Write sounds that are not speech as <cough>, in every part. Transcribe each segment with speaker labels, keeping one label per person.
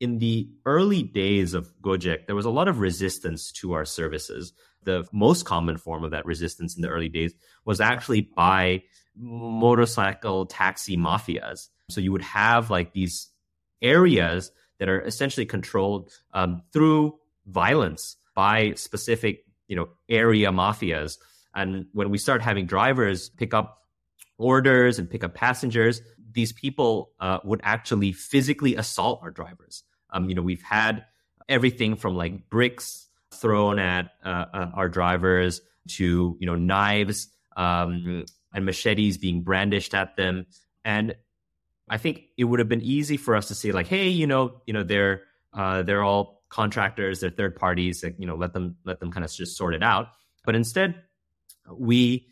Speaker 1: in the early days of Gojek, there was a lot of resistance to our services. The most common form of that resistance in the early days was actually by motorcycle taxi mafias. So you would have like these areas that are essentially controlled um, through violence by specific, you know, area mafias. And when we start having drivers pick up orders and pick up passengers, these people uh, would actually physically assault our drivers. Um, you know, we've had everything from like bricks thrown at uh, uh, our drivers to you know knives um, and machetes being brandished at them, and I think it would have been easy for us to say like, hey, you know, you know, they're uh, they're all contractors, they're third parties, like, you know, let them let them kind of just sort it out. But instead, we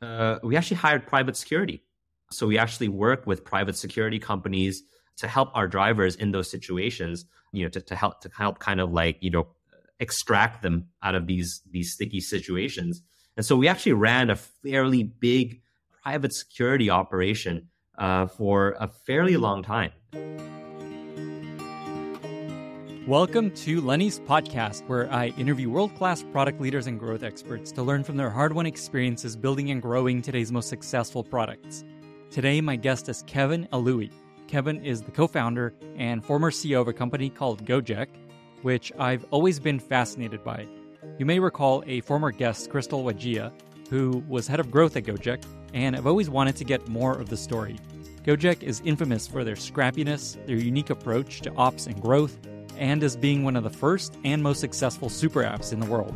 Speaker 1: uh, we actually hired private security. So we actually work with private security companies to help our drivers in those situations, you know, to, to help to help kind of like, you know, extract them out of these these sticky situations. And so we actually ran a fairly big private security operation uh, for a fairly long time.
Speaker 2: Welcome to Lenny's podcast, where I interview world class product leaders and growth experts to learn from their hard won experiences building and growing today's most successful products. Today, my guest is Kevin Aluwi. Kevin is the co founder and former CEO of a company called Gojek, which I've always been fascinated by. You may recall a former guest, Crystal Widjaja, who was head of growth at Gojek, and I've always wanted to get more of the story. Gojek is infamous for their scrappiness, their unique approach to ops and growth, and as being one of the first and most successful super apps in the world.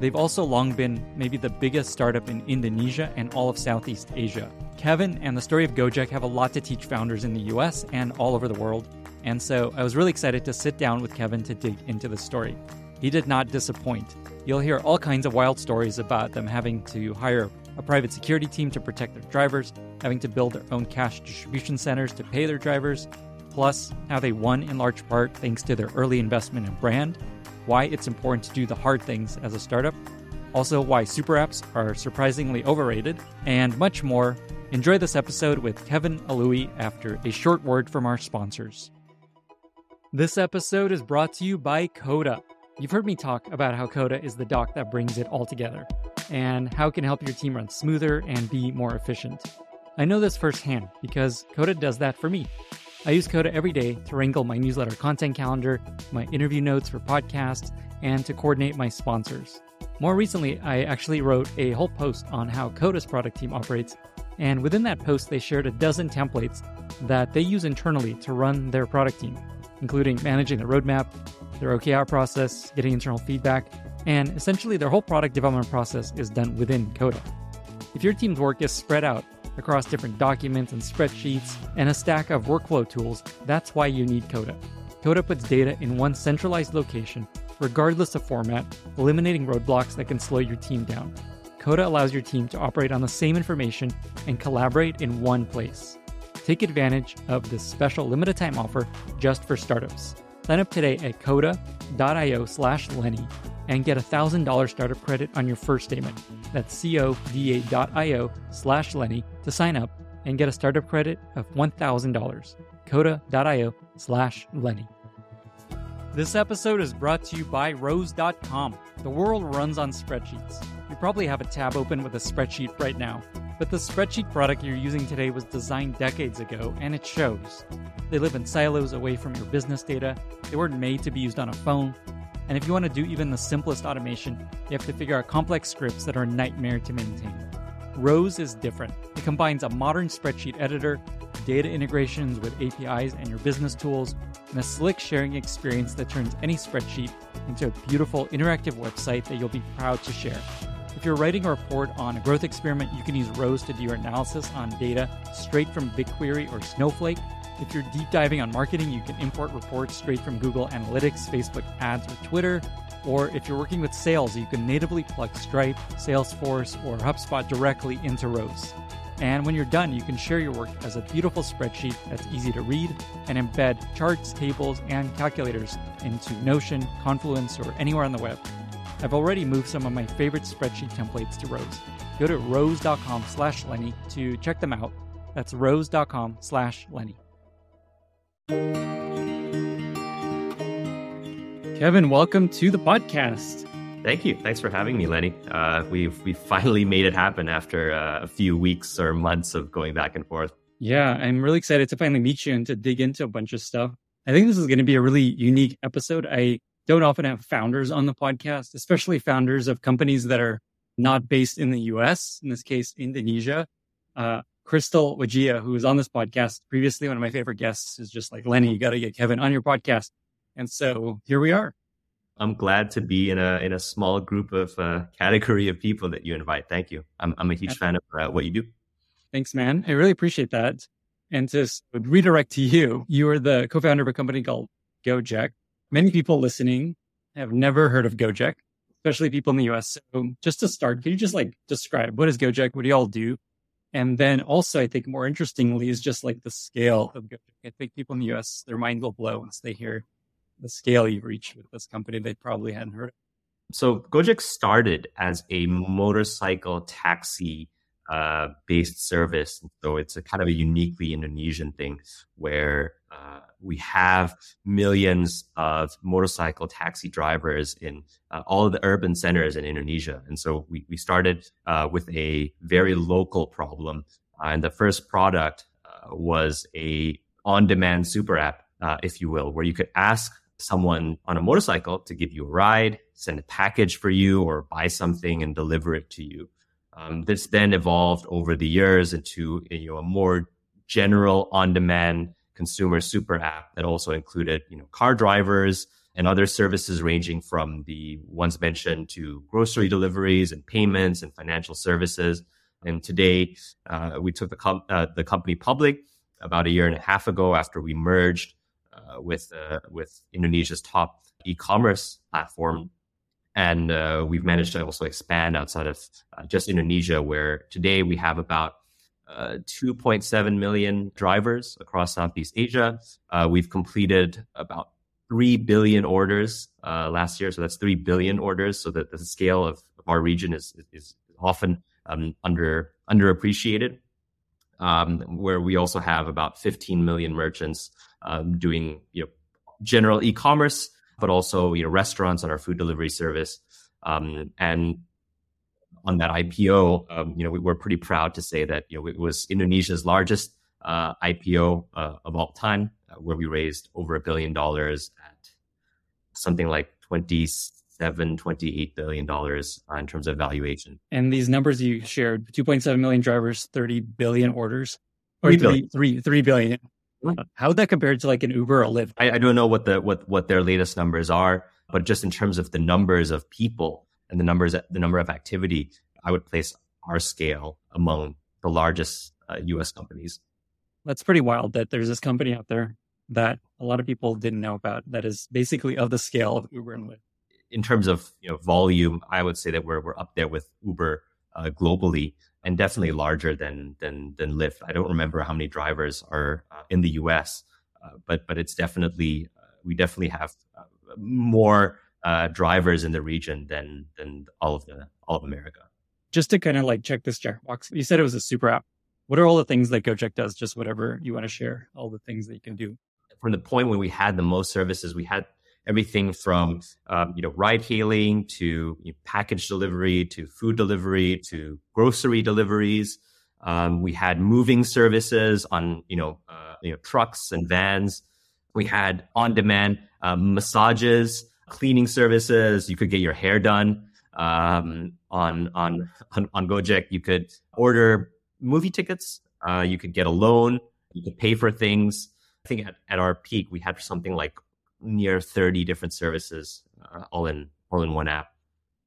Speaker 2: They've also long been maybe the biggest startup in Indonesia and all of Southeast Asia. Kevin and the story of Gojek have a lot to teach founders in the US and all over the world, and so I was really excited to sit down with Kevin to dig into the story. He did not disappoint. You'll hear all kinds of wild stories about them having to hire a private security team to protect their drivers, having to build their own cash distribution centers to pay their drivers, plus how they won in large part thanks to their early investment in brand, why it's important to do the hard things as a startup, also why super apps are surprisingly overrated, and much more. Enjoy this episode with Kevin Aluwi after a short word from our sponsors. This episode is brought to you by Coda. You've heard me talk about how Coda is the doc that brings it all together, and how it can help your team run smoother and be more efficient. I know this firsthand because Coda does that for me. I use Coda every day to wrangle my newsletter content calendar, my interview notes for podcasts, and to coordinate my sponsors. More recently, I actually wrote a whole post on how Coda's product team operates, and within that post, they shared a dozen templates that they use internally to run their product team, including managing the roadmap, their OKR process, getting internal feedback, and essentially their whole product development process is done within Coda. If your team's work is spread out across different documents and spreadsheets and a stack of workflow tools, that's why you need Coda. Coda puts data in one centralized location, regardless of format, eliminating roadblocks that can slow your team down. Coda allows your team to operate on the same information and collaborate in one place. Take advantage of this special limited time offer just for startups. Sign up today at coda.io slash Lenny and get a $1,000 startup credit on your first statement. That's coda.io slash Lenny to sign up and get a startup credit of $1,000. Coda.io slash Lenny. This episode is brought to you by Rows.com. The world runs on spreadsheets. Probably have a tab open with a spreadsheet right now, but the spreadsheet product you're using today was designed decades ago, and it shows. They live in silos away from your business data, they weren't made to be used on a phone, and if you want to do even the simplest automation, you have to figure out complex scripts that are a nightmare to maintain. Rows is different. It combines a modern spreadsheet editor, data integrations with APIs and your business tools, and a slick sharing experience that turns any spreadsheet into a beautiful interactive website that you'll be proud to share. If you're writing a report on a growth experiment, you can use Rows to do your analysis on data straight from BigQuery or Snowflake if you're deep diving on marketing, you can import reports straight from Google Analytics, Facebook ads, or Twitter. Or if you're working with sales, you can natively plug Stripe, Salesforce, or HubSpot directly into Rows. And when you're done, you can share your work as a beautiful spreadsheet that's easy to read and embed charts, tables, and calculators into Notion, Confluence, or anywhere on the web. I've already moved some of my favorite spreadsheet templates to Rows. Go to rows.com slash Lenny to check them out. That's rows.com slash Lenny. Kevin, welcome to the podcast.
Speaker 1: Thank you. Thanks for having me, Lenny. Uh, we've we finally <laughs> made it happen after uh, a few weeks or months of going back and forth.
Speaker 2: Yeah, I'm really excited to finally meet you and to dig into a bunch of stuff. I think this is going to be a really unique episode. I don't often have founders on the podcast, especially founders of companies that are not based in the US, in this case, Indonesia. Uh, Crystal Widjaja, who was on this podcast previously, one of my favorite guests, is just like, Lenny, you got to get Kevin on your podcast. And so here we are.
Speaker 1: I'm glad to be in a in a small group of uh, category of people that you invite. Thank you. I'm I'm a huge fan of uh, what you do.
Speaker 2: Thanks, man. I really appreciate that. And to redirect to you, you are the co-founder of a company called Gojek. Many people listening have never heard of Gojek, especially people in the US. So just to start, can you just like describe what is Gojek? What do y'all do? And then also, I think more interestingly is just like the scale of Gojek. I think people in the US, their mind will blow once they hear the scale you've reached with this company they probably hadn't heard of.
Speaker 1: So Gojek started as a motorcycle taxi uh, based service. So it's a kind of a uniquely Indonesian thing where uh, we have millions of motorcycle taxi drivers in uh, all of the urban centers in Indonesia. And so we, we started uh, with a very local problem. Uh, and the first product uh, was a on demand super app, if you will, where you could ask someone on a motorcycle to give you a ride, send a package for you, or buy something and deliver it to you. Um, this then evolved over the years into you know a more general on-demand consumer super app that also included you know car drivers and other services ranging from the ones mentioned to grocery deliveries and payments and financial services. And today, uh, we took the, com- uh, the company public about a year and a half ago after we merged uh, with uh, with Indonesia's top e-commerce platform, and uh, we've managed to also expand outside of just Indonesia, where today we have about uh, 2.7 million drivers across Southeast Asia. Uh, we've completed about 3 billion orders uh, last year. So that's 3 billion orders. So that the scale of our region is, is often um, under underappreciated. Um, where we also have about 15 million merchants um, doing you know general e-commerce, but also you know restaurants on our food delivery service. Um, and on that IPO, um, you know we were pretty proud to say that you know it was Indonesia's largest uh, IPO uh, of all time, uh, where we raised over a billion dollars at something like 27 28 billion dollars uh, in terms of valuation
Speaker 2: and these numbers you shared 2.7 million drivers 30 billion orders or 3 billion. 3, 3, 3 billion how would that compare to like an Uber or Lyft?
Speaker 1: I, I don't know what the what what their latest numbers are, but just in terms of the numbers of people and the numbers the number of activity, I would place our scale among the largest uh, U.S. companies.
Speaker 2: That's pretty wild that there's this company out there that a lot of people didn't know about that is basically of the scale of Uber and Lyft.
Speaker 1: In terms of you know volume, I would say that we're we're up there with Uber uh, globally and definitely larger than than than Lyft. I don't remember how many drivers are uh, in the U.S., uh, but but it's definitely uh, we definitely have uh, more uh, drivers in the region than than all of the all of America.
Speaker 2: Just to kind of like check this checkbox, you said it was a super app. What are all the things that Gojek does? Just whatever you want to share, all the things that you can do.
Speaker 1: From the point when we had the most services, we had everything from um, you know ride hailing to you know, package delivery to food delivery to grocery deliveries. Um, we had moving services on you know uh, you know trucks and vans. We had on demand um, massages, cleaning services. You could get your hair done um, on, on on on Gojek. You could order movie tickets. Uh, you could get a loan. You could pay for things. I think at, at our peak, we had something like near 30 different services uh, all in all in one app.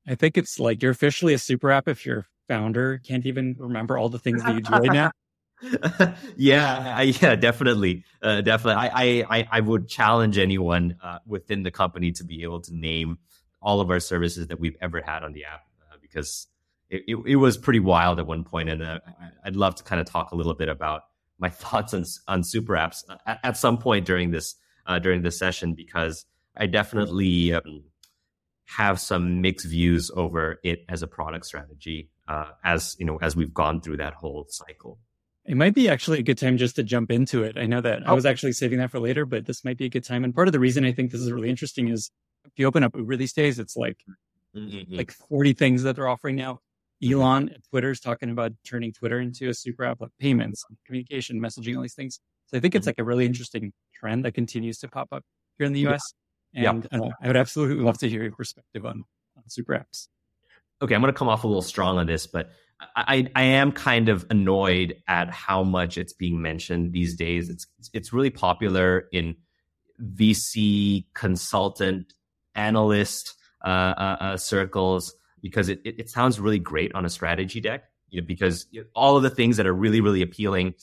Speaker 2: I think it's like you're officially a super app if your founder can't even remember all the things that you do right now. <laughs> <laughs>
Speaker 1: yeah, I, yeah, definitely, uh, definitely. I, I, I would challenge anyone uh, within the company to be able to name all of our services that we've ever had on the app uh, because it, it, it, was pretty wild at one point, and uh, I'd love to kind of talk a little bit about my <laughs> thoughts on on super apps at, at some point during this uh, during this session because I definitely um, have some mixed views over it as a product strategy uh, as you know as we've gone through that whole cycle.
Speaker 2: It might be actually a good time just to jump into it. I know that oh. I was actually saving that for later, but this might be a good time. And part of the reason I think this is really interesting is if you open up Uber these days, it's like mm-hmm. like 40 things that they're offering now. Elon at Twitter's talking about turning Twitter into a super app like payments, communication, messaging, all these things. So I think it's mm-hmm. like a really interesting trend that continues to pop up here in the US. Yeah. And yeah. Uh, I would absolutely love to hear your perspective on, on super apps.
Speaker 1: Okay, I'm going to come off a little strong on this, but I, I am kind of annoyed at how much it's being mentioned these days. It's it's really popular in VC consultant analyst uh, uh, uh, circles because it, it, sounds really great on a strategy deck. You know, because all of the things that are really really appealing,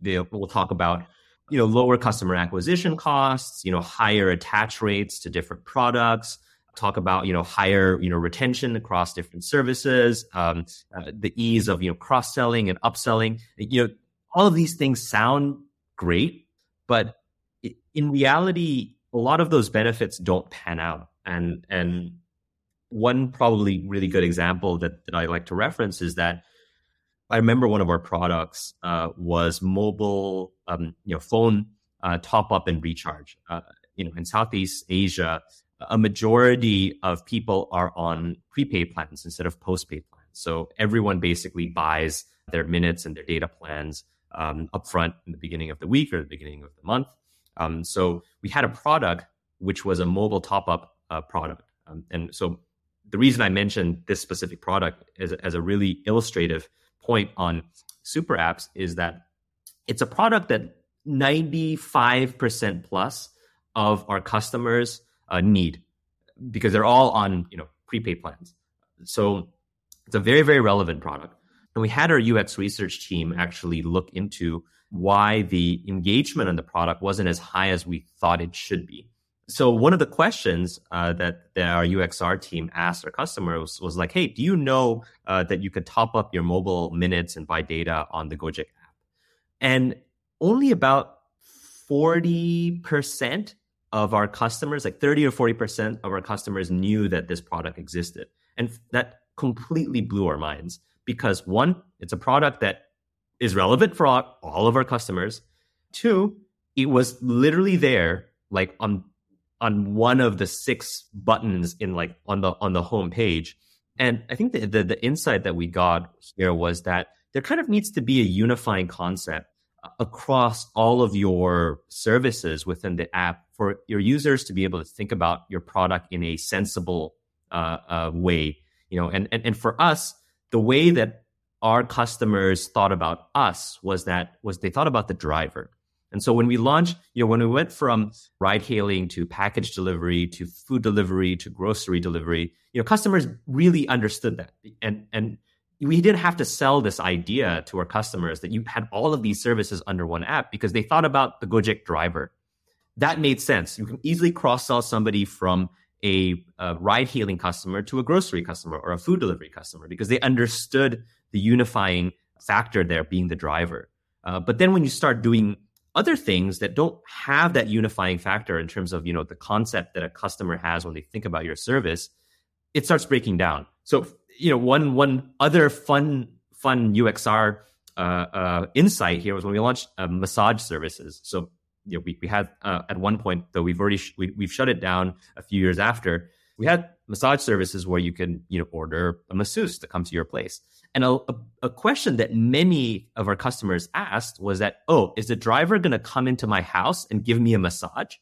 Speaker 1: they, we'll talk about. You know, lower customer acquisition costs. You know, higher attach rates to different products talk about you know higher you know retention across different services um, uh, the ease of you know cross selling and upselling. You know all of these things sound great but in reality a lot of those benefits don't pan out. And and one probably really good example that, that i like to reference is that i remember one of our products uh, was mobile um, you know phone uh, top up and recharge uh, you know in southeast asia a majority of people are on prepaid plans instead of postpaid plans. So everyone basically buys their minutes and their data plans um, upfront in the beginning of the week or the beginning of the month. Um, so we had a product which was a mobile top up uh, product. Um, and so the reason I mentioned this specific product as, as a really illustrative point on super apps is that it's a product that 95% plus of our customers uh, need because they're all on you know prepaid plans. So it's a very very relevant product. And we had our UX research team actually look into why the engagement on the product wasn't as high as we thought it should be. So one of the questions uh, that, that our UXR team asked our customers was like, "Hey, do you know uh, that you could top up your mobile minutes and buy data on the Gojek app?" And only about forty percent of our customers, like 30 or 40% of our customers knew that this product existed. And that completely blew our minds because one, it's a product that is relevant for all, of our customers. Two, it was literally there like on on one of the six buttons in like on the on the home page. And I think the, the, the insight that we got here was that there kind of needs to be a unifying concept uh, across all of your services within the app for your users to be able to think about your product in a sensible uh, uh, way you know and, and and for us the way that our customers thought about us was that was they thought about the driver and so when we launched you know when we went from ride hailing to package delivery to food delivery to grocery delivery you know customers really understood that and and we didn't have to sell this idea to our customers that you had all of these services under one app because they thought about the Gojek driver. That made sense. You can easily cross sell somebody from a, a ride hailing customer to a grocery customer or a food delivery customer because they understood the unifying factor there being the driver. Uh, but then when you start doing other things that don't have that unifying factor in terms of you know the concept that a customer has when they think about your service, it starts breaking down. So you know, one one other fun fun UXR uh, uh, insight here was when we launched uh, massage services. So you know, we we had uh, at one point though we've already sh- we, we've shut it down a few years after. We had massage services where you can you know order a masseuse to come to your place. And a, a, a question that many of our customers asked was that, oh, is the driver going to come into my house and give me a massage?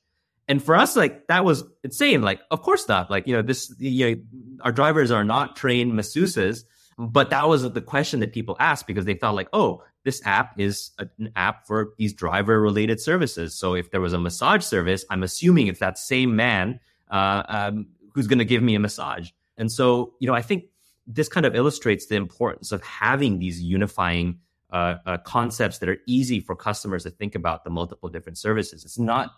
Speaker 1: And for us, like that was insane. Like, of course not. Like, you know, this, you know, our drivers are not trained masseuses, but that was the question that people asked because they thought like, oh, this app is an app for these driver related services. So if there was a massage service, I'm assuming it's that same man uh, um, who's going to give me a massage. And so, you know, I think this kind of illustrates the importance of having these unifying uh, uh, concepts that are easy for customers to think about the multiple different services. It's not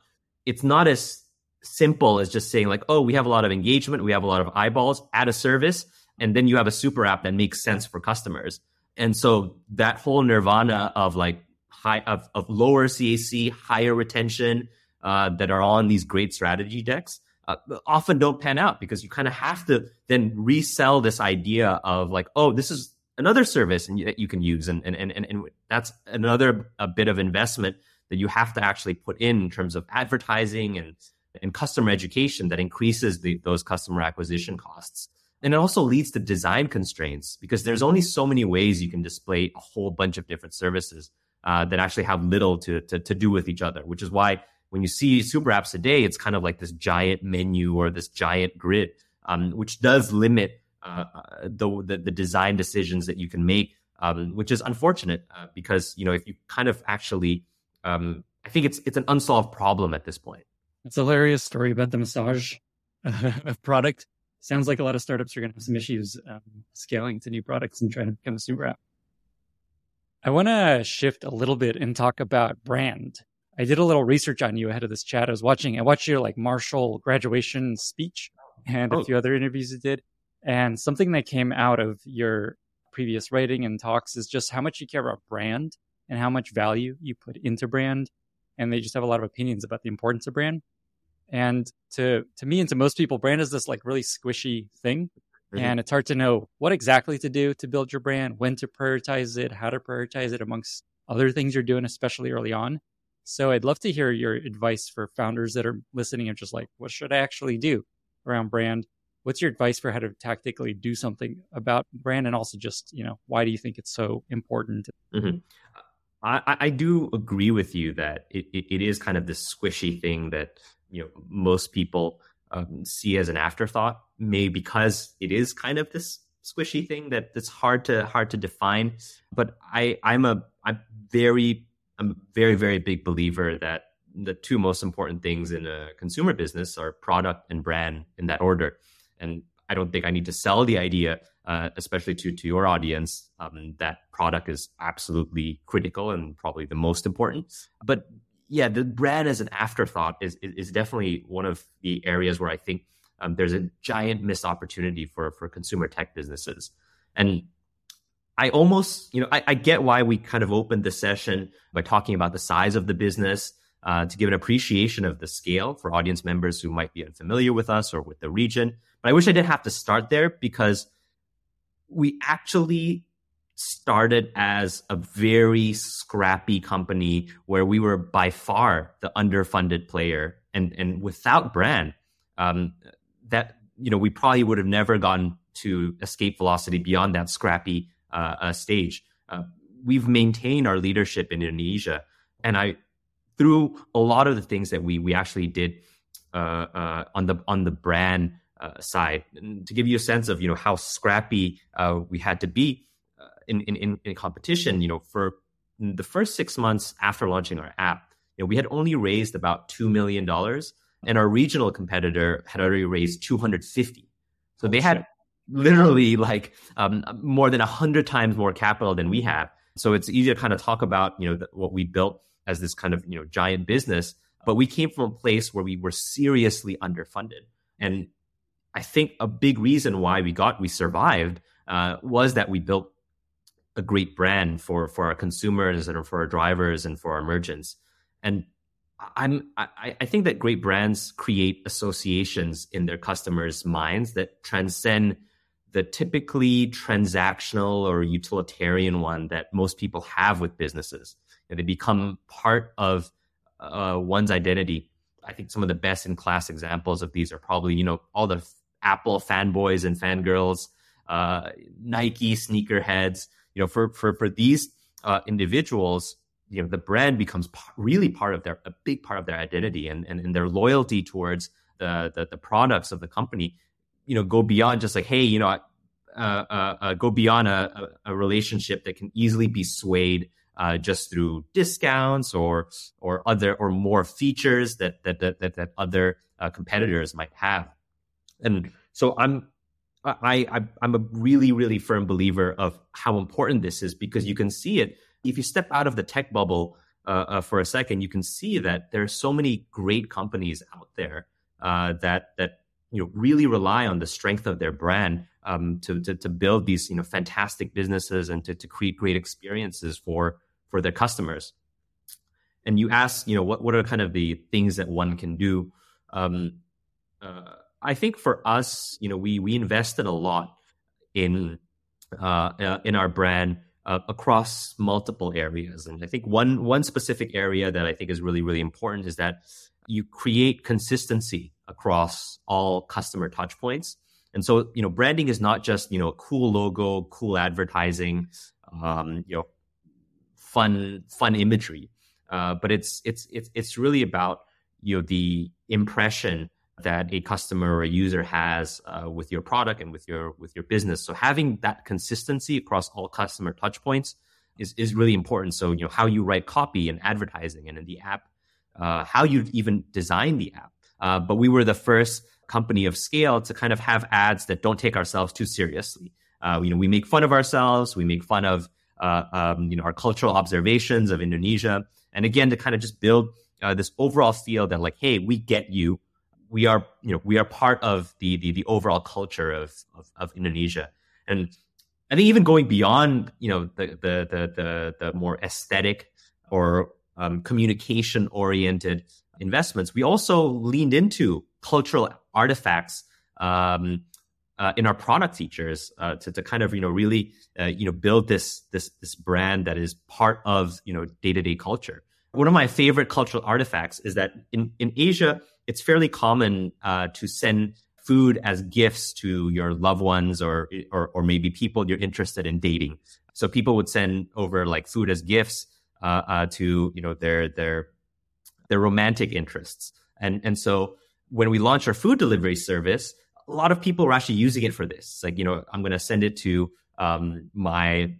Speaker 1: it's not as simple as just saying like, oh, we have a lot of engagement, we have a lot of eyeballs, add a service, and then you have a super app that makes sense for customers. And so that whole nirvana of like high of, of lower CAC, higher retention uh, that are on these great strategy decks uh, often don't pan out because you kind of have to then resell this idea of like, oh, this is another service that you can use, and and and and that's another a bit of investment that you have to actually put in in terms of advertising and and customer education that increases the, those customer acquisition costs. And it also leads to design constraints because there's only so many ways you can display a whole bunch of different services uh, that actually have little to, to, to do with each other, which is why when you see super apps today, it's kind of like this giant menu or this giant grid, um, which does limit uh, uh the, the, the design decisions that you can make, um, which is unfortunate uh, because you know if you kind of actually, um, I think it's it's an unsolved problem at this point.
Speaker 2: It's a hilarious story about the massage <laughs> product. Sounds like a lot of startups are going to have some issues um, scaling to new products and trying to become a super app. I want to shift a little bit and talk about brand. I did a little research on you ahead of this chat. I was watching, I watched your like Marshall graduation speech and oh. a few other interviews you did. And something that came out of your previous writing and talks is just how much you care about brand and how much value you put into brand. And they just have a lot of opinions about the importance of brand. And to to me and to most people, brand is this like really squishy thing. Mm-hmm. And it's hard to know what exactly to do to build your brand, when to prioritize it, how to prioritize it amongst other things you're doing, especially early on. So I'd love to hear your advice for founders that are listening and just like, what should I actually do around brand? What's your advice for how to tactically do something about brand? And also just, you know, why do you think it's so important?
Speaker 1: Mm-hmm. I, I do agree with you that it, it, it is kind of this squishy thing that you know most people um, see as an afterthought, maybe because it is kind of this squishy thing that that's hard to hard to define. But I I'm a I'm very I'm a very very big believer that the two most important things in a consumer business are product and brand in that order. And I don't think I need to sell the idea, uh, especially to to your audience, um, that product is absolutely critical and probably the most important. But yeah, the brand as an afterthought is, is, is definitely one of the areas where I think um, there's a giant missed opportunity for for consumer tech businesses. And I almost, you know, I, I get why we kind of opened the session by talking about the size of the business uh, to give an appreciation of the scale for audience members who might be unfamiliar with us or with the region. But I wish I didn't have to start there because we actually started as a very scrappy company where we were by far the underfunded player. And and without brand um, that you know we probably would have never gotten to escape velocity beyond that scrappy uh, uh, stage. Uh, we've maintained our leadership in indonesia. And i through a lot of the things that we we actually did uh, uh, on the on the brand uh, side and to give you a sense of you know how scrappy we had to be in, in, in competition, you know, for the first six months after launching our app, you know, we had only raised about $2 million and our regional competitor had already raised 250. So they had literally like um, more than 100 times more capital than we have. So it's easy to kind of talk about, you know, the, what we built as this kind of, you know, giant business, but we came from a place where we were seriously underfunded. And I think a big reason why we got, we survived uh, was that we built a great brand for for our consumers and for our drivers and for our merchants. And I'm I, I think that great brands create associations in their customers' minds that transcend the typically transactional or utilitarian one that most people have with businesses. Know, they become part of uh, one's identity. I think some of the best in class examples of these are probably you know all the Apple fanboys and fangirls, uh, Nike sneakerheads you know, for for for these uh, individuals, you know, the brand becomes really part of their a big part of their identity and and, and their loyalty towards the, the, the products of the company. You know, go beyond just like, hey, you know, uh, uh, uh go beyond a, a, relationship that can easily be swayed uh, just through discounts or or other or more features that that that that, that other uh, competitors might have. And so I'm I, I I'm a really really firm believer of how important this is because you can see it if you step out of the tech bubble uh, uh, for a second, you can see that there are so many great companies out there uh, that that you know really rely on the strength of their brand um, to, to, to build these you know fantastic businesses and to, to create great experiences for for their customers. And you ask, you know, what what are kind of the things that one can do? Um, uh, I think for us, you know, we we invested a lot in uh, uh, in our brand uh, across multiple areas, and I think one one specific area that I think is really really important is that you create consistency across all customer touch points. And so, you know, branding is not just, you know, a cool logo, cool advertising, um, you know, fun, fun imagery. Uh, but it's, it's, it's, it's really about, you know, the impression that a customer or a user has uh, with your product and with your, with your business. So having that consistency across all customer touch points is, is really important. So, you know, how you write copy and advertising and in the app, uh, how you even design the app. Uh, but we were the first company of scale to kind of have ads that don't take ourselves too seriously. Uh, you know, we make fun of ourselves, we make fun of uh, um, you know our cultural observations of Indonesia, and again to kind of just build uh, this overall feel that like, hey, we get you. We are you know we are part of the the, the overall culture of, of, of Indonesia, and I think even going beyond you know the the the the, the more aesthetic or um, communication oriented investments, we also leaned into cultural artifacts um, uh, in our product features uh, to, to kind of you know really uh, you know build this this this brand that is part of you know day to day culture. One of my favorite cultural artifacts is that in in Asia, it's fairly common uh, to send food as gifts to your loved ones or, or or maybe people you're interested in dating. So people would send over like food as gifts uh, uh, to you know their their their romantic interests, and and so when we launched our food delivery service, a lot of people were actually using it for this. Like, you know, I'm going to send it to um, my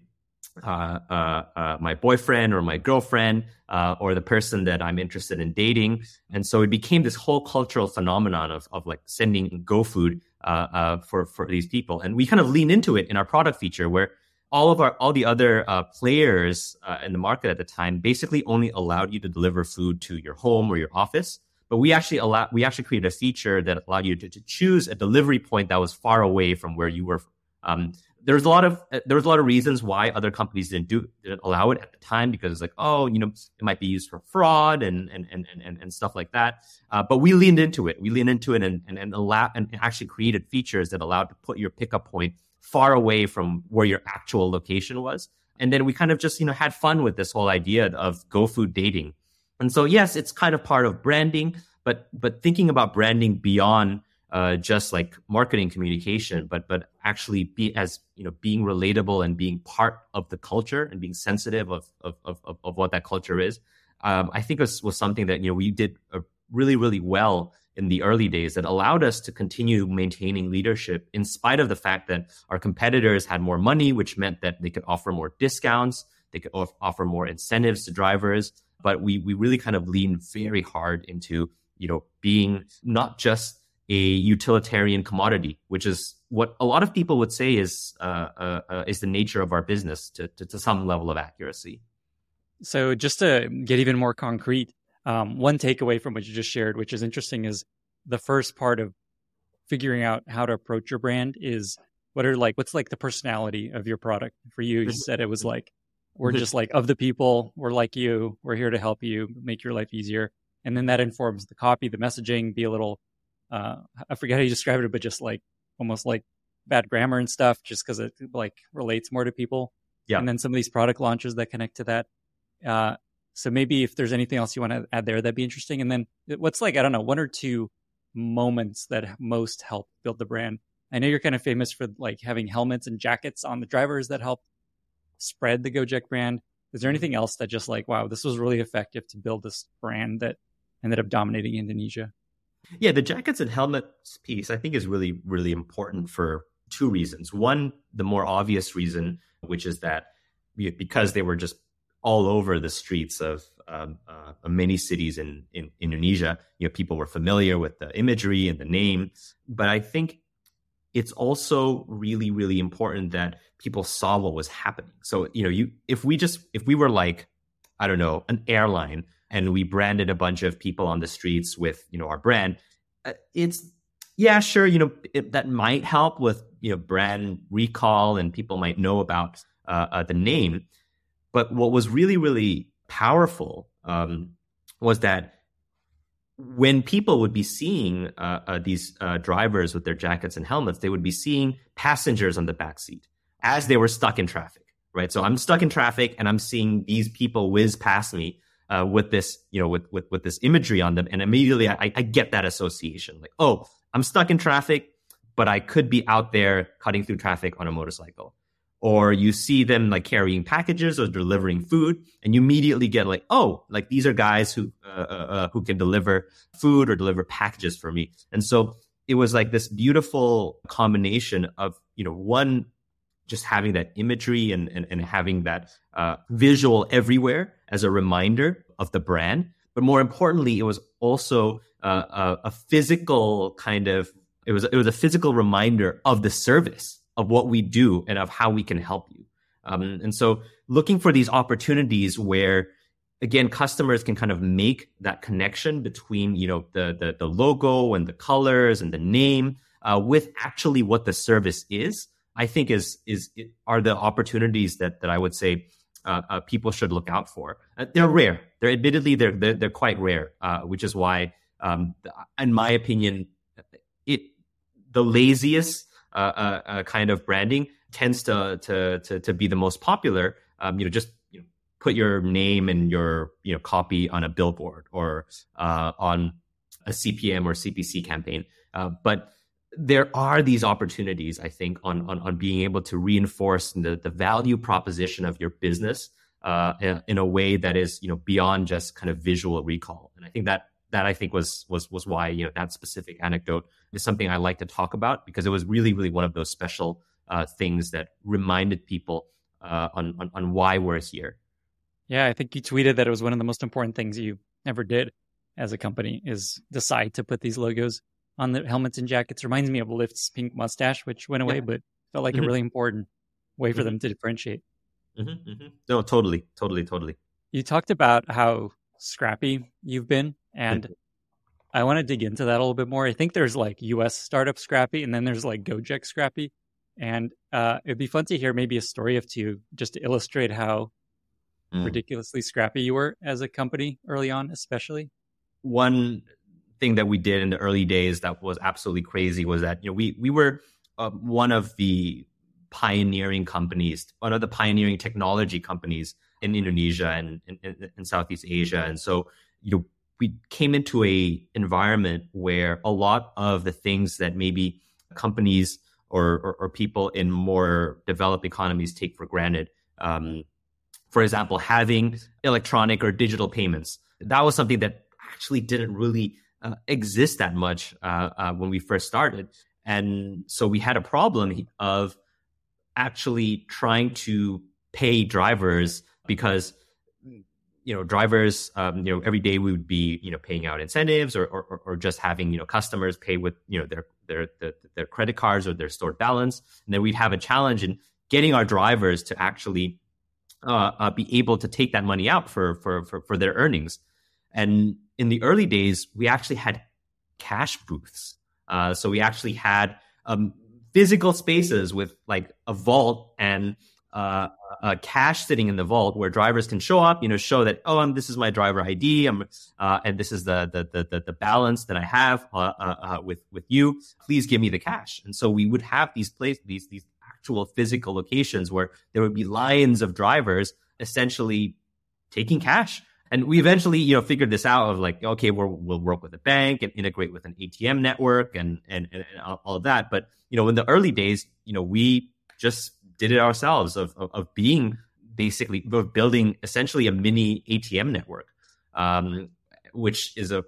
Speaker 1: uh, uh, uh, my boyfriend or my girlfriend uh, or the person that I'm interested in dating. And so it became this whole cultural phenomenon of, of like sending GoFood uh, uh, for for these people. And we kind of lean into it in our product feature where all of our all the other players in the market at the time basically only allowed you to deliver food to your home or your office. But we actually allow we actually created a feature that allowed you to, to choose a delivery point that was far away from where you were. Um, there's a lot of there's a lot of reasons why other companies didn't do didn't allow it at the time because it's like oh you know it might be used for fraud and and and and, and stuff like that. Uh, but we leaned into it. We leaned into it and and and, allow, and actually created features that allowed to put your pickup point far away from where your actual location was. And then we kind of just you know had fun with this whole idea of go food dating and so, yes, it's kind of part of branding, but but thinking about branding beyond uh, just like marketing communication, but but actually be as you know being relatable and being part of the culture and being sensitive of of of, of what that culture is. Um, I think was was something that you know we did really really well in the early days that allowed us to continue maintaining leadership in spite of the fact that our competitors had more money, which meant that they could offer more discounts, they could offer more incentives to drivers but we we really kind of leaned very hard into you know being not just a utilitarian commodity, which is what a lot of people would say is uh, uh, uh, is the nature of our business to, to, to some level of accuracy.
Speaker 2: So just to get even more concrete, um, one takeaway from what you just shared, which is interesting, is the first part of figuring out how to approach your brand is what are like what's like the personality of your product. For you, you said it was like we're just like of the people. We're like you. We're here to help you make your life easier. And then that informs the copy, the messaging, be a little, uh, I forget how you described it, but just like almost like bad grammar and stuff, just because it like relates more to people. Yeah. And then some of these product launches that connect to that. Uh, so maybe if there's anything else you want to add there, that'd be interesting. And then what's like, I don't know, one or two moments that most help build the brand. I know you're kind of famous for like having helmets and jackets on the drivers that help spread the Gojek brand? Is there anything else that just like, wow, this was really effective to build this brand that ended up dominating Indonesia?
Speaker 1: Yeah, the jackets and helmets piece I think is really, really important for two reasons. One, the more obvious reason, which is that because they were just all over the streets of um, uh, many cities in, in Indonesia, you know, people were familiar with the imagery and the name. But I think it's also really really important that people saw what was happening so you know you if we just if we were like i don't know an airline and we branded a bunch of people on the streets with you know our brand uh, it's yeah sure you know it, that might help with you know brand recall and people might know about uh, uh, the name but what was really really powerful um, was that when people would be seeing uh, uh, these uh, drivers with their jackets and helmets, they would be seeing passengers on the back seat as they were stuck in traffic, right? So I'm stuck in traffic and I'm seeing these people whiz past me. Uh, with this, you know, with, with, with this imagery on them. And immediately I, I get that association like, oh, I'm stuck in traffic, but I could be out there cutting through traffic on a motorcycle. Or you see them like carrying packages or delivering food, and you immediately get like, oh, like these are guys who uh, uh, uh who can deliver food or deliver packages for me. And so it was like this beautiful combination of you know one just having that imagery and, and, and having that uh, visual everywhere as a reminder of the brand. But more importantly, it was also uh, a, a, physical kind of it was it was a physical reminder of the service of what we do and of how we can help you. Um, and so, looking for these opportunities where again customers can kind of make that connection between you know the the, the logo and the colors and the name uh, with actually what the service is I think is is are the opportunities that that I would say uh, uh, people should look out for. Uh, they're rare. They're admittedly they're they're, they're quite rare, uh, which is why, um, in my opinion, it the laziest uh, uh, kind of branding tends to, to to to be the most popular. Um, you know, just you know, put your name and your you know copy on a billboard or on a CPM or CPC campaign, but there are these opportunities, I think, on, on, on being able to reinforce the, the value proposition of your business uh, in, a way that is, you know, beyond just kind of visual recall. And I think that that I think was was was why you know that specific anecdote is something I like to talk about because it was really really one of those special uh, things that reminded people uh, on, on on why we're here.
Speaker 2: Yeah, I think you tweeted that it was one of the most important things you ever did as a company is decide to put these logos on the helmets and jackets reminds me of Lyft's pink mustache, which went away, yeah. but felt like mm-hmm. a really important way for mm-hmm. them to differentiate.
Speaker 1: Mm-hmm, mm-hmm, no, totally, totally, totally.
Speaker 2: You talked about how scrappy you've been, and mm-hmm. I want to dig into that a little bit more. I think there's like U.S. startup scrappy, and then there's like Gojek scrappy, and uh, it'd be fun to hear maybe a story of two just to illustrate how mm. ridiculously scrappy you were as a company early on, especially.
Speaker 1: One thing that we did in the early days that was absolutely crazy was that you know we we were uh, one of the pioneering companies, one of the pioneering technology companies in Indonesia and in, Southeast Asia, and so you know we came into a environment where a lot of the things that maybe companies or, or, or people in more developed economies take for granted. Um, for example, having electronic or digital payments. That was something that actually didn't really uh, exist that much uh, uh, when we first started. And so we had a problem of actually trying to pay drivers because you know drivers um, you know every day we would be you know paying out incentives or, or, or just having you know customers pay with you know their, their their their credit cards or their stored balance and then we'd have a challenge in getting our drivers to actually uh, uh, be able to take that money out for for for, for their earnings and in the early days, we actually had cash booths. Uh, so we actually had um, physical spaces with like a vault and uh, a cash sitting in the vault where drivers can show up, you know, show that oh, I'm, this is my driver ID, I'm, uh, and this is the, the the the balance that I have uh, uh, uh, with with you. Please give me the cash. And so we would have these places, these these actual physical locations where there would be lines of drivers essentially taking cash and we eventually, you know, figured this out of like, okay, we will work with a bank and integrate with an ATM network and, and, and all of that. But, you know, in the early days, you know, we just did it ourselves of, of, of being basically of building essentially a mini ATM network, um, which is a,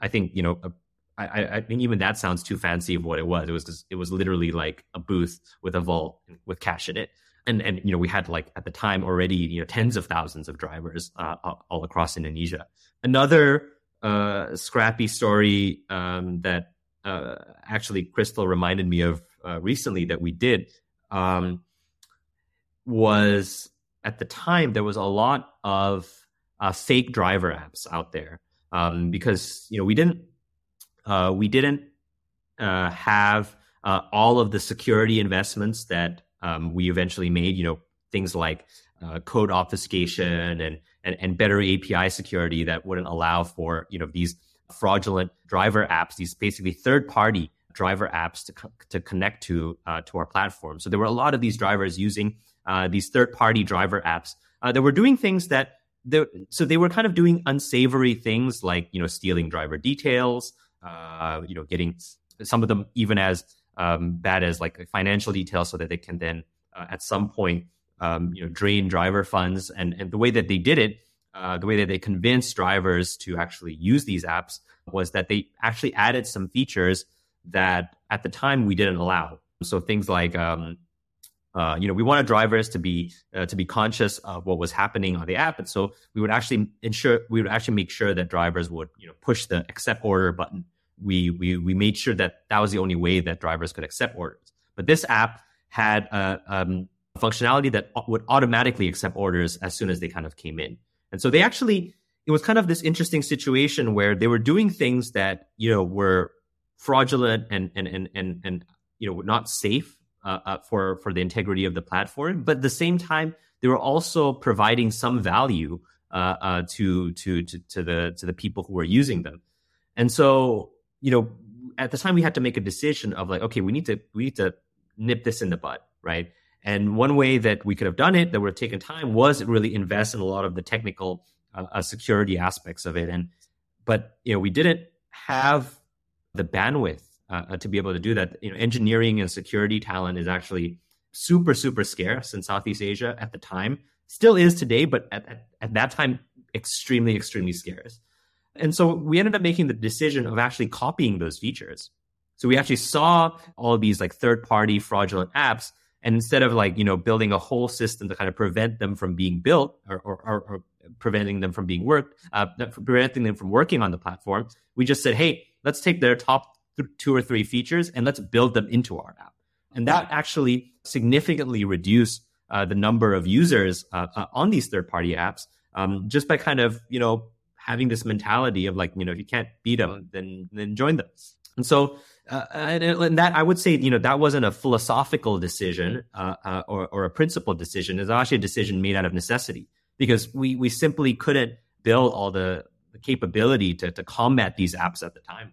Speaker 1: I think, you know, a, I, I think even that sounds too fancy of what it was. It was just, it was literally like a booth with a vault with cash in it and and you know we had like at the time already you know tens of thousands of drivers uh, all across Indonesia. Another uh, scrappy story um, that uh, actually Crystal reminded me of uh, recently that we did um, was at the time there was a lot of uh, fake driver apps out there um, because you know we didn't uh, we didn't have all of the security investments that um, we eventually made, you know, things like uh, code obfuscation and, and and better API security that wouldn't allow for you know these fraudulent driver apps, these basically third party driver apps to co- to connect to uh, to our platform. So there were a lot of these drivers using uh, these third party driver apps uh, that were doing things that so they were kind of doing unsavory things like you know stealing driver details, uh, you know getting some of them even as um, as like financial details, so that they can then uh, at some point um, you know drain driver funds. And and the way that they did it, uh, the way that they convinced drivers to actually use these apps was that they actually added some features that at the time we didn't allow. So things like um, uh, you know, we wanted drivers to be uh, to be conscious of what was happening on the app, and so we would actually ensure we would actually make sure that drivers would you know push the accept order button. We we we made sure that that was the only way that drivers could accept orders. But this app had a um, functionality that would automatically accept orders as soon as they kind of came in, and so they actually it was kind of this interesting situation where they were doing things that you know were fraudulent and and and and, and you know not safe uh, uh, for for the integrity of the platform, but at the same time, they were also providing some value uh, uh, to, to to to the to the people who were using them. And so, you know, at the time, we had to make a decision of like, okay, we need to we need to nip this in the bud, right? And one way that we could have done it that would have taken time was really invest in a lot of the technical uh, uh, security aspects of it. And but you know, we didn't have the bandwidth uh, uh, to be able to do that. You know, engineering and security talent is actually super super scarce in Southeast Asia at the time. Still is today, but at, at, at that time, extremely extremely scarce. And so we ended up making the decision of actually copying those features. So we actually saw all of these like third party fraudulent apps. And instead of like, you know, building a whole system to kind of prevent them from being built or, or, or, or preventing them from being worked, uh, preventing them from working on the platform, we just said, hey, let's take their top two or three features and let's build them into our app. And that actually significantly reduced uh, the number of users uh, uh, on these third party apps um, just by kind of, you know, having this mentality of like, you know, if you can't beat them, then, then join them. And so, uh, and, and, that I would say, you know, that wasn't a philosophical decision uh, uh, or, or a principled decision. It's actually a decision made out of necessity because we, we simply couldn't build all the, the capability to, to combat these apps at the time.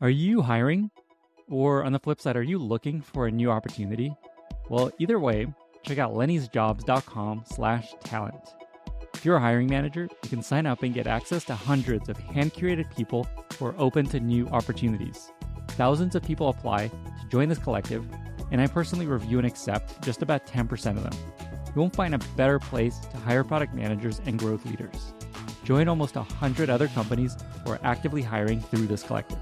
Speaker 2: Are you hiring? Or on the flip side, are you looking for a new opportunity? Well, either way, check out lennysjobs.com slash talent. If you're a hiring manager, you can sign up and get access to hundreds of hand-curated people who are open to new opportunities. Thousands of people apply to join this collective, and I personally review and accept just about 10% of them. You won't find a better place to hire product managers and growth leaders. Join almost 100 other companies who are actively hiring through this collective.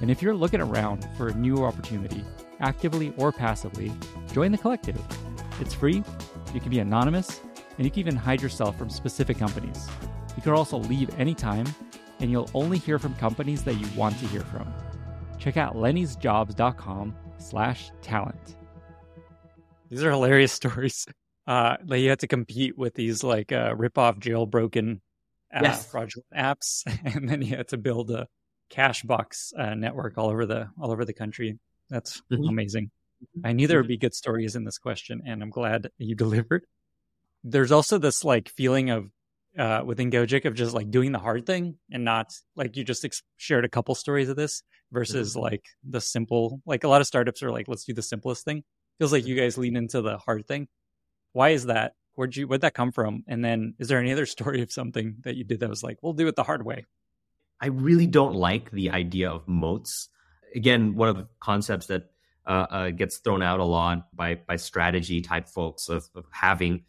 Speaker 2: And if you're looking around for a new opportunity, actively or passively, join the collective. It's free, you can be anonymous, and you can even hide yourself from specific companies. You can also leave anytime, and you'll only hear from companies that you want to hear from. Check out lennysjobs.com slash talent. These are hilarious <laughs> stories. Uh, like you had to compete with these like uh, rip-off jailbroken uh, yes. fraudulent apps, <laughs> and then you had to build a Cashbox uh, network all over the all over the country. That's mm-hmm. amazing. I knew there would be good stories in this question, and I'm glad you <laughs> delivered. There's also this like feeling of uh, within Gojek of just like doing the hard thing and not like you just ex- shared a couple stories of this versus mm-hmm. like the simple. Like a lot of startups are like, let's do the simplest thing. Feels like you guys lean into the hard thing. Why is that? Where'd you where'd that come from? And then is there any other <laughs> story of something that you did that was like, we'll do it the hard way?
Speaker 1: I really don't like the idea of moats. Again, one of the concepts that uh, uh, gets thrown out a lot by by strategy type folks of, of, having,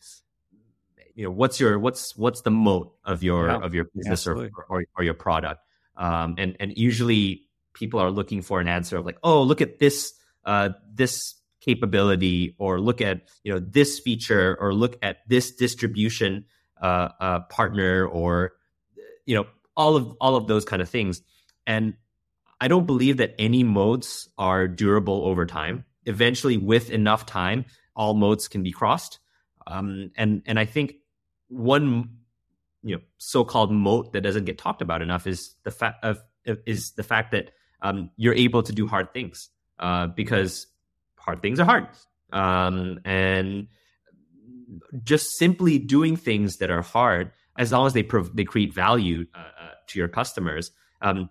Speaker 1: you know, what's your what's what's the moat of your yeah, of your business or, or, or your product, um, and and usually people are looking for an answer of like, oh, look at this uh, this capability, or look at you know this feature, or look at this distribution uh, uh, partner, or you know all of all of those kind of things. And I don't believe that any modes are durable over time. Eventually, with enough time, all modes can be crossed. Um, and and I think one you know so-called moat that doesn't get talked about enough is the fact of is the fact that um, you're able to do hard things uh, because hard things are hard. Um, and just simply doing things that are hard as long as they prov- they create value uh, uh, to your customers, um,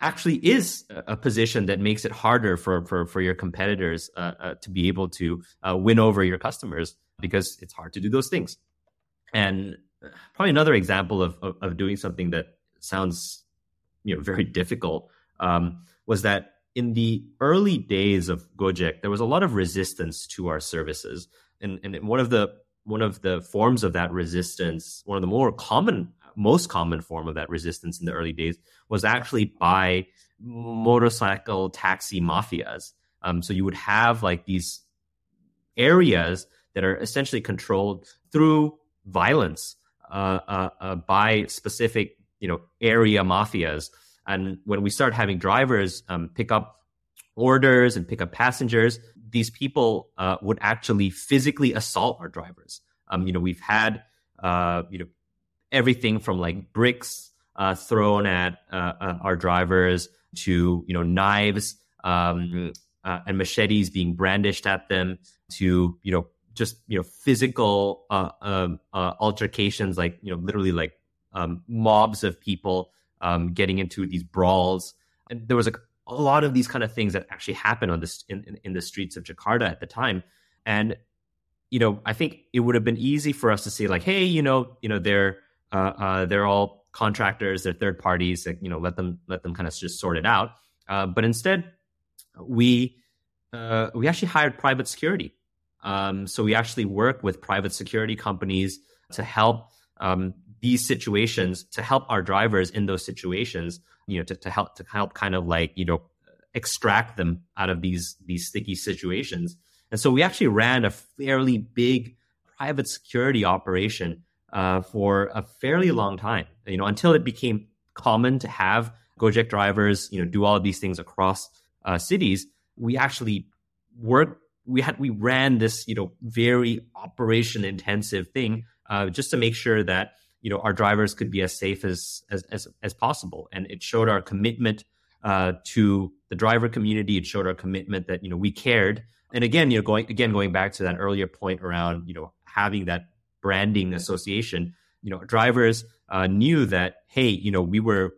Speaker 1: actually is a position that makes it harder for for, for your competitors uh, uh, to be able to uh, win over your customers because it's hard to do those things. And probably another example of, of, of doing something that sounds you know very difficult um, was that in the early days of Gojek, there was a lot of resistance to our services, and and one of the one of the forms of that resistance, one of the more common, most common form of that resistance in the early days was actually by motorcycle taxi mafias. Um, so you would have like these areas that are essentially controlled through violence uh, uh, uh, by specific, you know, area mafias. And when we start having drivers um, pick up orders and pick up passengers, these people uh, would actually physically assault our drivers. Um, you know, we've had uh, you know everything from like bricks uh, thrown at our drivers to you know knives um, and machetes being brandished at them to you know just you know physical uh, um, uh, altercations, like you know literally like um, mobs of people um, getting into these brawls. And there was a, lot of these kind of things that actually happened on this in, in, in the streets of Jakarta at the time. And you know, I think it would have been easy for us to say like, hey, you know, you know, they're uh, uh, they're all contractors, they're third parties, like, you know, let them let them kind of just sort it out. Uh, but instead, we uh, we actually hired private security um, so we actually work with private security companies to help um, these situations, to help our drivers in those situations, you know, to, to help to help kind of like you know extract them out of these these sticky situations. And so we actually ran a fairly big private security operation uh, for a fairly long time. You know, until it became common to have Gojek drivers, you know, do all of these things across uh, cities. We actually worked we had we ran this you know very operation intensive thing uh, just to make sure that you know our drivers could be as safe as as as, as possible. And it showed our commitment uh, to the driver community. It showed our commitment that you know we cared. And again you know going again going back to that earlier point around you know having that branding association you know drivers uh, knew that hey you know we were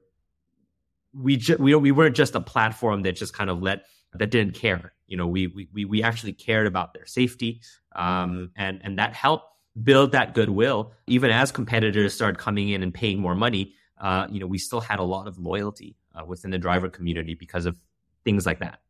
Speaker 1: we ju- we we weren't just a platform that just kind of let that didn't care you know we we we actually cared about their safety um, and and that helped build that goodwill. Even as competitors started coming in and paying more money uh, you know we still had a lot of loyalty uh, within the driver community because of things like that.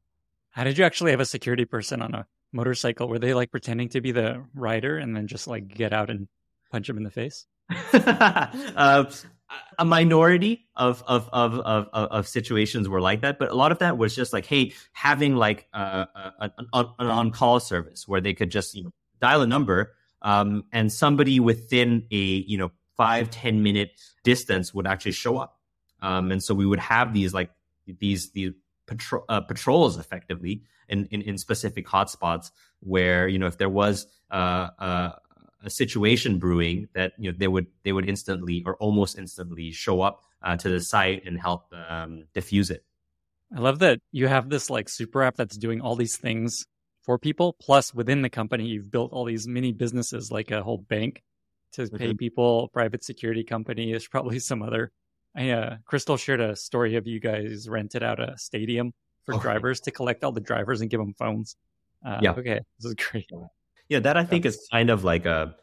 Speaker 2: How did you actually have a security person on a motorcycle? Were they like pretending to be the rider and then just like get out and punch him in the face?
Speaker 1: Uh, <laughs> a minority of, of of, of of situations were like that, but a lot of that was just like, hey, having like uh, a, an, an on call service where they could just you know, dial a number, um, and somebody within a you know five ten minute distance would actually show up, um, and so we would have these like these these patro- uh, patrols effectively in, in in specific hotspots where you know if there was uh, uh a situation brewing that you know they would they would instantly or almost instantly show up uh, to the site and help um, diffuse it.
Speaker 2: I love that you have this like super app that's doing all these things for people. Plus, within the company, you've built all these mini businesses like a whole bank to pay mm-hmm. people, private security company. There's probably some other. I, uh, Crystal shared a story of you guys rented out a stadium for okay. drivers to collect all the drivers and give them phones. Uh, yeah. Okay. This is great.
Speaker 1: Yeah, that I think is kind of like a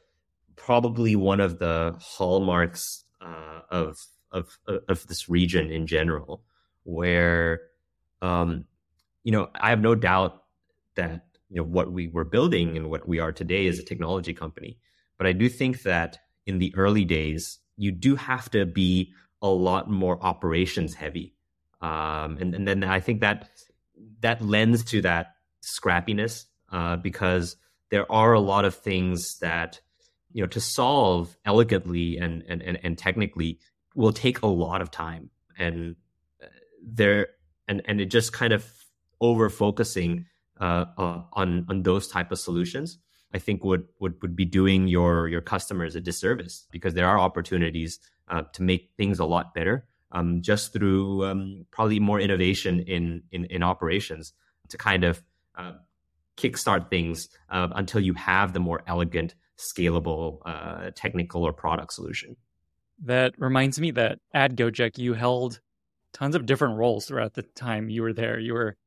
Speaker 1: probably one of the hallmarks uh, of, of of this region in general, where um, you know I have no doubt that you know what we were building and what we are today is a technology company, but I do think that in the early days you do have to be a lot more operations heavy, um, and and then I think that that lends to that scrappiness uh, because there are a lot of things that you know to solve elegantly and and and, and technically will take a lot of time. And uh, there and and it just kind of over focusing uh, uh, on on those type of solutions i think would would would be doing your your customers a disservice because there are opportunities uh, to make things a lot better um, just through um, probably more innovation in in, in operations to kind of uh, kickstart things uh, until you have the more elegant, scalable, uh, technical or product solution.
Speaker 2: That reminds me that at Gojek, you held tons of different roles throughout the time you were there. You were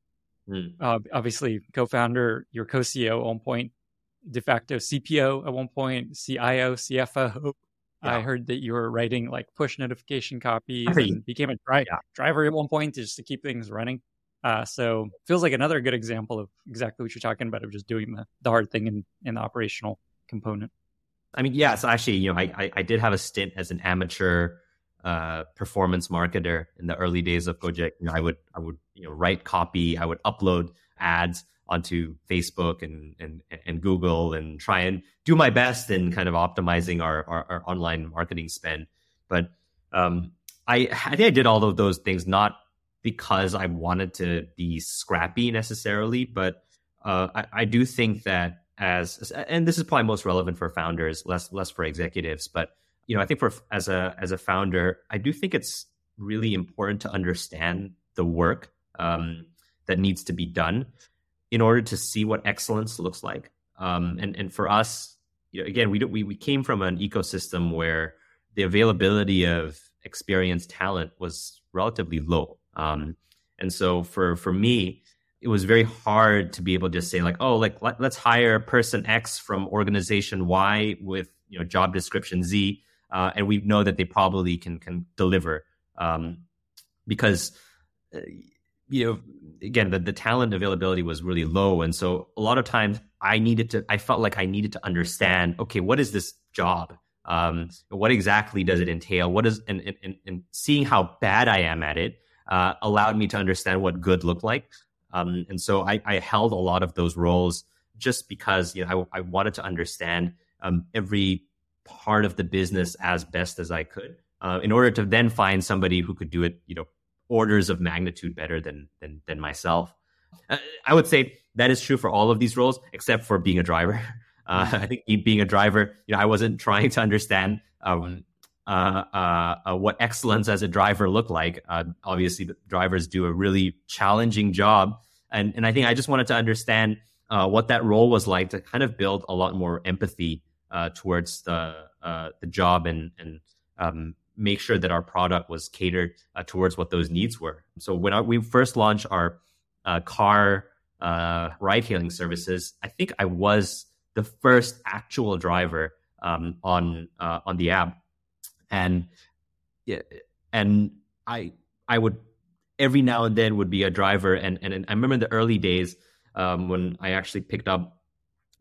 Speaker 2: mm. uh, obviously co-founder, your co-CEO at one point, de facto CPO at one point, CIO, CFO. Yeah. I heard that you were writing like push notification copies and became a dri- yeah. driver at one point just to keep things running. Uh, so feels like another good example of exactly what you're talking about of just doing the, the hard thing in, in the operational component.
Speaker 1: I mean, yes, actually, you know, I, I, I did have a stint as an amateur uh, performance marketer in the early days of Gojek. You know, I would I would you know write copy, I would upload ads onto Facebook and and and Google and try and do my best in kind of optimizing our our, our online marketing spend. But um, I I think I did all of those things not because I wanted to be scrappy necessarily, but uh, I, I do think that as and this is probably most relevant for founders, less less for executives, but you know I think for as a as a founder, I do think it's really important to understand the work um, that needs to be done in order to see what excellence looks like. Um, and and for us, you know, again, we we we came from an ecosystem where the availability of experienced talent was relatively low. Um, and so for for me, it was very hard to be able to say like, oh, like let, us hire person X from organization Y with you know job description Z, uh, and we know that they probably can can deliver um, because. Uh, you know, again, the, the talent availability was really low. And so a lot of times I needed to, I felt like I needed to understand, okay, what is this job? Um, what exactly does it entail? What is, and, and, and seeing how bad I am at it uh, allowed me to understand what good looked like. Um, and so I, I, held a lot of those roles just because, you know, I, I wanted to understand um, every part of the business as best as I could. Uh, in order to then find somebody who could do it, you know, orders of magnitude better than than than myself. Uh, I would say that is true for all of these roles, except for being a driver. <laughs> Uh, I think being a driver, you know, I wasn't trying to understand um, what excellence as a driver looked like. Uh, obviously, drivers do a really challenging job, and and I think I just wanted to understand what that role was like to kind of build a lot more empathy towards the the job and and um, make sure that our product was catered uh, towards what those needs were. So when our, we first launched our uh, car uh, ride-hailing services, I think I was the first actual driver um, on uh, on the app, and and I I would every now and then would be a driver, and and, I remember in the early days um, when I actually picked up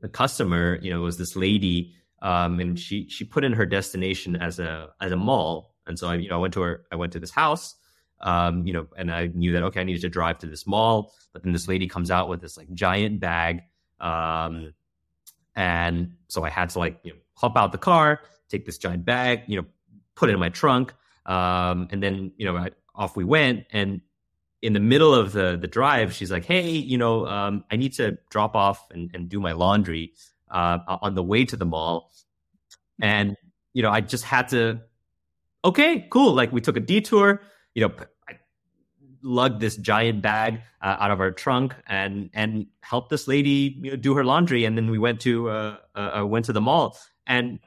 Speaker 1: a customer. You know, it was this lady um, and she she put in her destination as a as a mall. And so I you know I went to her I went to this house, um, you know, and I knew that okay I needed to drive to this mall. But then this lady comes out with this like giant bag, um, and so I had to like you know hop out the car, take this giant bag, you know, put it in my trunk, um, and then you know I, off we went. And in the middle of the the drive, she's like, "Hey, you know, um, I need to drop off and, and do my laundry uh, on the way to the mall, and you know, I just had to. Okay, cool. Like we took a detour. You know, I lugged this giant bag uh, out of our trunk and and helped this lady you know, do her laundry, and then we went to uh, uh, uh, went to the mall, and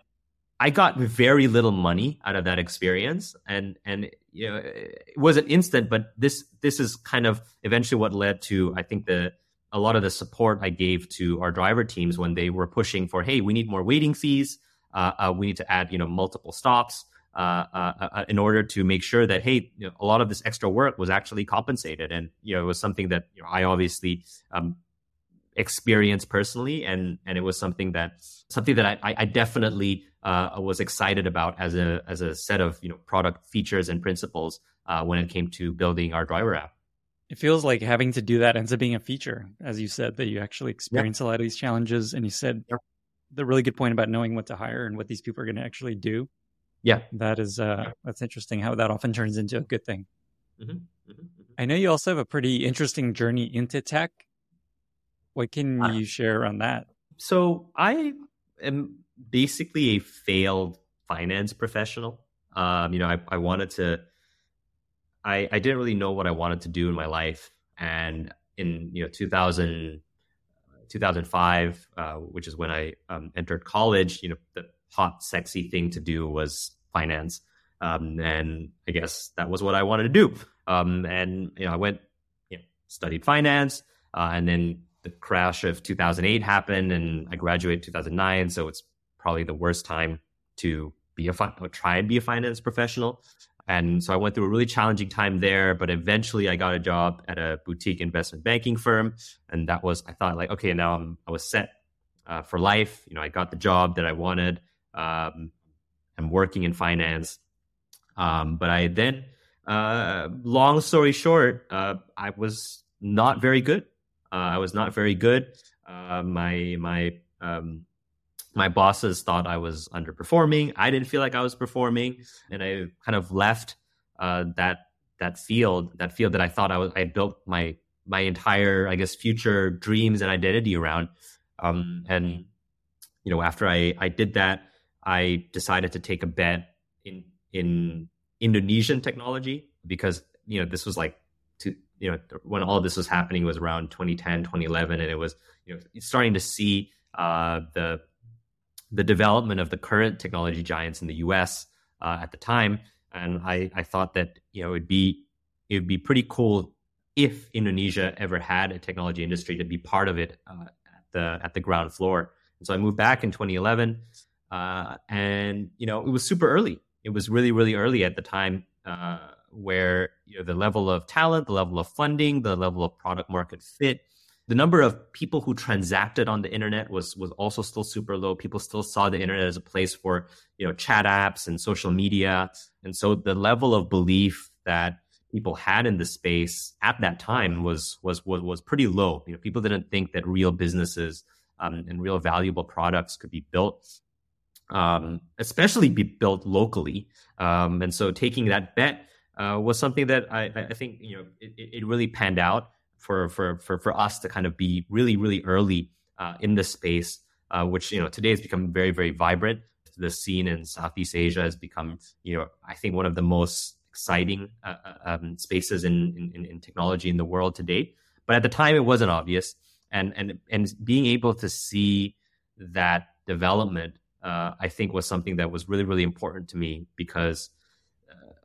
Speaker 1: I got very little money out of that experience, and and you know, it wasn't instant, but this this is kind of eventually what led to I think the a lot of the support I gave to our driver teams when they were pushing for, hey, we need more waiting fees, uh, uh, we need to add, you know, multiple stops uh, uh, uh, in order to make sure that, hey, you know, a lot of this extra work was actually compensated, and you know, it was something that you know, I obviously um, experienced personally, and and it was something that something that I, I definitely uh, was excited about as a as a set of you know product features and principles uh, when it came to building our driver app
Speaker 2: it feels like having to do that ends up being a feature, as you said, that you actually experience yep. a lot of these challenges. And you said yep. the really good point about knowing what to hire and what these people are going to actually do.
Speaker 1: Yeah,
Speaker 2: that is uh, that's interesting. How that often turns into a good thing. Mm-hmm. Mm-hmm. mm-hmm. I know you also have a pretty interesting journey into tech. What can uh, you share on that?
Speaker 1: So I am basically a failed finance professional. Um, you know, I, I wanted to I, I didn't really know what I wanted to do in my life. And in you know 2000, 2005, uh, which is when I um, entered college, you know the hot, sexy thing to do was finance, um, and I guess that was what I wanted to do. Um, and you know I went, you know, studied finance, uh, and then the crash of 2008 happened, and I graduated 2009. So it's probably the worst time to be a try and be a finance professional. And so I went through a really challenging time there, but eventually I got a job at a boutique investment banking firm. And that was, I thought like, okay, now I'm, I was set uh, for life. You know, I got the job that I wanted. Um, I'm working in finance. Um, but I then, uh, long story short, uh, I was not very good. Uh, I was not very good. Uh, my, my, um, my bosses thought I was underperforming. I didn't feel like I was performing, and I kind of left uh, that that field, that field that I thought I was. I built my my entire, I guess, future dreams and identity around. Um, and you know, after I I did that, I decided to take a bet in in Indonesian technology because you know this was like to you know when all this was happening was around 2010 2011 and it was you know starting to see uh, the the development of the current technology giants in the U.S. Uh, at the time, and I, I thought that you know it'd be it would be pretty cool if Indonesia ever had a technology industry to be part of it uh, at the at the ground floor. And so I moved back in 2011, uh, and you know it was super early. It was really really early at the time, uh, where you know the level of talent, the level of funding, the level of product market fit the number of people who transacted on the internet was was also still super low. People still saw the internet as a place for you know chat apps and social media, and so the level of belief that people had in the space at that time was was was was pretty low. You know, people didn't think that real businesses um, and real valuable products could be built, um, especially be built locally. Um, and so taking that bet uh, was something that I, I think you know it, it really panned out for for for for us to kind of be really really early uh, in this space, uh, which you know today has become very very vibrant. The scene in Southeast Asia has become you know I think one of the most exciting uh, uh um, spaces in, in in technology in the world to date. But at the time, it wasn't obvious, and and and being able to see that development, uh, I think, was something that was really really important to me because.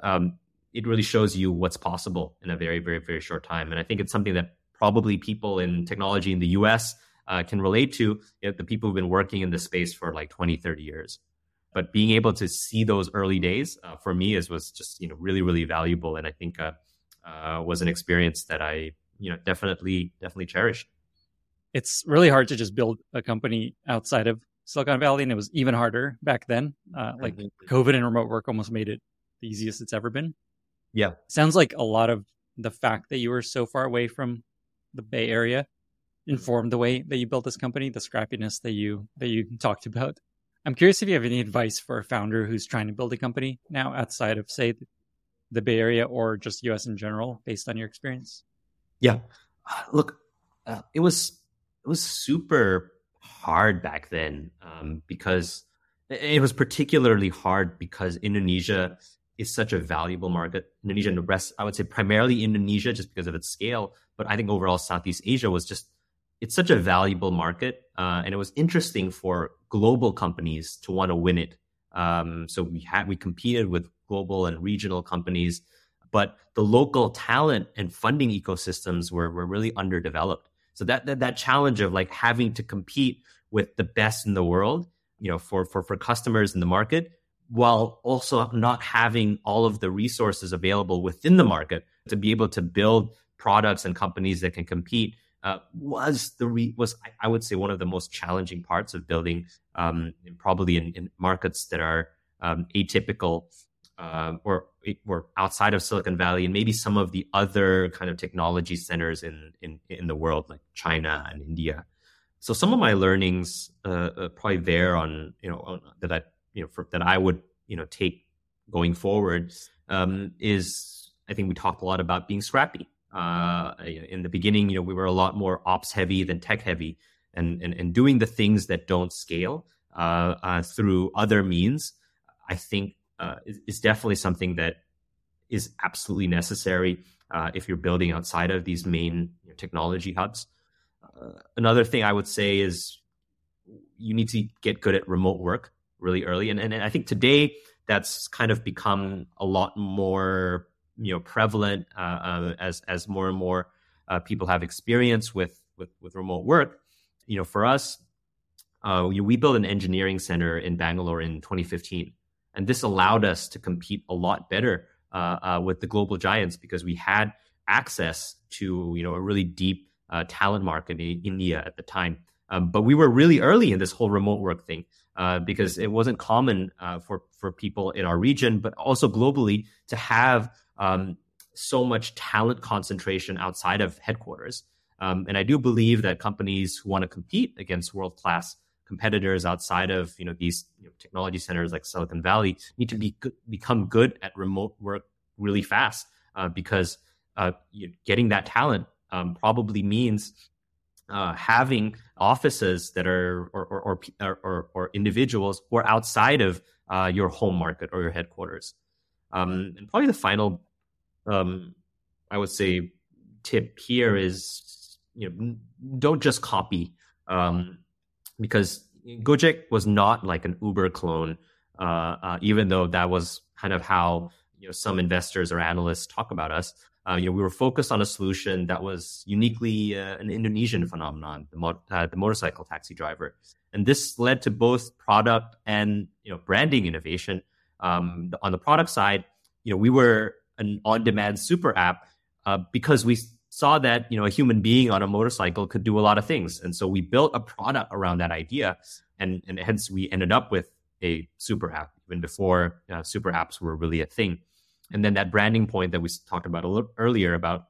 Speaker 1: Um, it really shows you what's possible in a very, very, very short time. And I think it's something that probably people in technology in the US uh, can relate to, you know, the people who've been working in this space for like 20, 30 years. But being able to see those early days uh, for me is was just you know really really valuable, and I think uh, uh was an experience that I you know definitely definitely cherished.
Speaker 2: It's really hard to just build a company outside of Silicon Valley, and it was even harder back then. Uh, like mm-hmm. COVID and remote work almost made it the easiest it's ever been.
Speaker 1: Yeah.
Speaker 2: Sounds like a lot of the fact that you were so far away from the Bay Area informed the way that you built this company, the scrappiness that you that you talked about. I'm curious if you have any advice for a founder who's trying to build a company now outside of say the Bay Area or just US in general based on your experience.
Speaker 1: Yeah. <sighs> Look, uh, it was it was super hard back then um, because it was particularly hard because Indonesia is such a valuable market. Indonesia and the rest, I would say primarily Indonesia just because of its scale, but I think overall Southeast Asia was just it's such a valuable market, uh, and it was interesting for global companies to want to win it. Um, so we had we competed with global and regional companies, but the local talent and funding ecosystems were were really underdeveloped. So that that, that challenge of like having to compete with the best in the world, you know, for for for customers in the market while also not having all of the resources available within the market to be able to build products and companies that can compete uh, was the re- was I would say one of the most challenging parts of building, um, probably in, in, markets that are um, atypical uh, or or outside of Silicon Valley and maybe some of the other kind of technology centers in in in the world like China and India. So some of my learnings uh, uh probably there on you know on, that I you know for, that I would you know take going forward um, is I think we talked a lot about being scrappy. Uh, in the beginning, you know, we were a lot more ops heavy than tech heavy, and and, and doing the things that don't scale uh, uh, through other means, I think uh, is, is, definitely something that is absolutely necessary uh, if you're building outside of these main you know, technology hubs. Uh, another thing I would say is you need to get good at remote work really early. And, and, I think today that's kind of become a lot more you know prevalent uh, uh, as as more and more uh, people have experience with with with remote work. You know, for us, uh, we, we built an engineering center in Bangalore in 2015. and this allowed us to compete a lot better uh, uh, with the global giants because we had access to you know a really deep talent market in India at the time. Um, but we were really early in this whole remote work thing uh, because it wasn't common uh, for for people in our region, but also globally, to have um, so much talent concentration outside of headquarters. Um, and I do believe that companies who want to compete against world class competitors outside of you know these you know, technology centers like Silicon Valley need to be become good at remote work really fast uh, because uh, getting that talent um, probably means uh, having offices that are or or, or, or, or individuals who are outside of uh, your home market or your headquarters. Um, and probably the final, um, I would say, tip here is you know don't just copy um, because Gojek was not like an Uber clone, uh, uh, even though that was kind of how you know some investors or analysts talk about us. Uh, you know, we were focused on a solution that was uniquely uh, an Indonesian phenomenon, the, mo- uh, the motorcycle taxi driver, and this led to both product and you know branding innovation. Um, on the product side, you know, we were an on-demand super app uh, because we saw that you know a human being on a motorcycle could do a lot of things, and so we built a product around that idea, and and hence we ended up with a super app even before uh, super apps were really a thing. And then that branding point that we talked about a little earlier about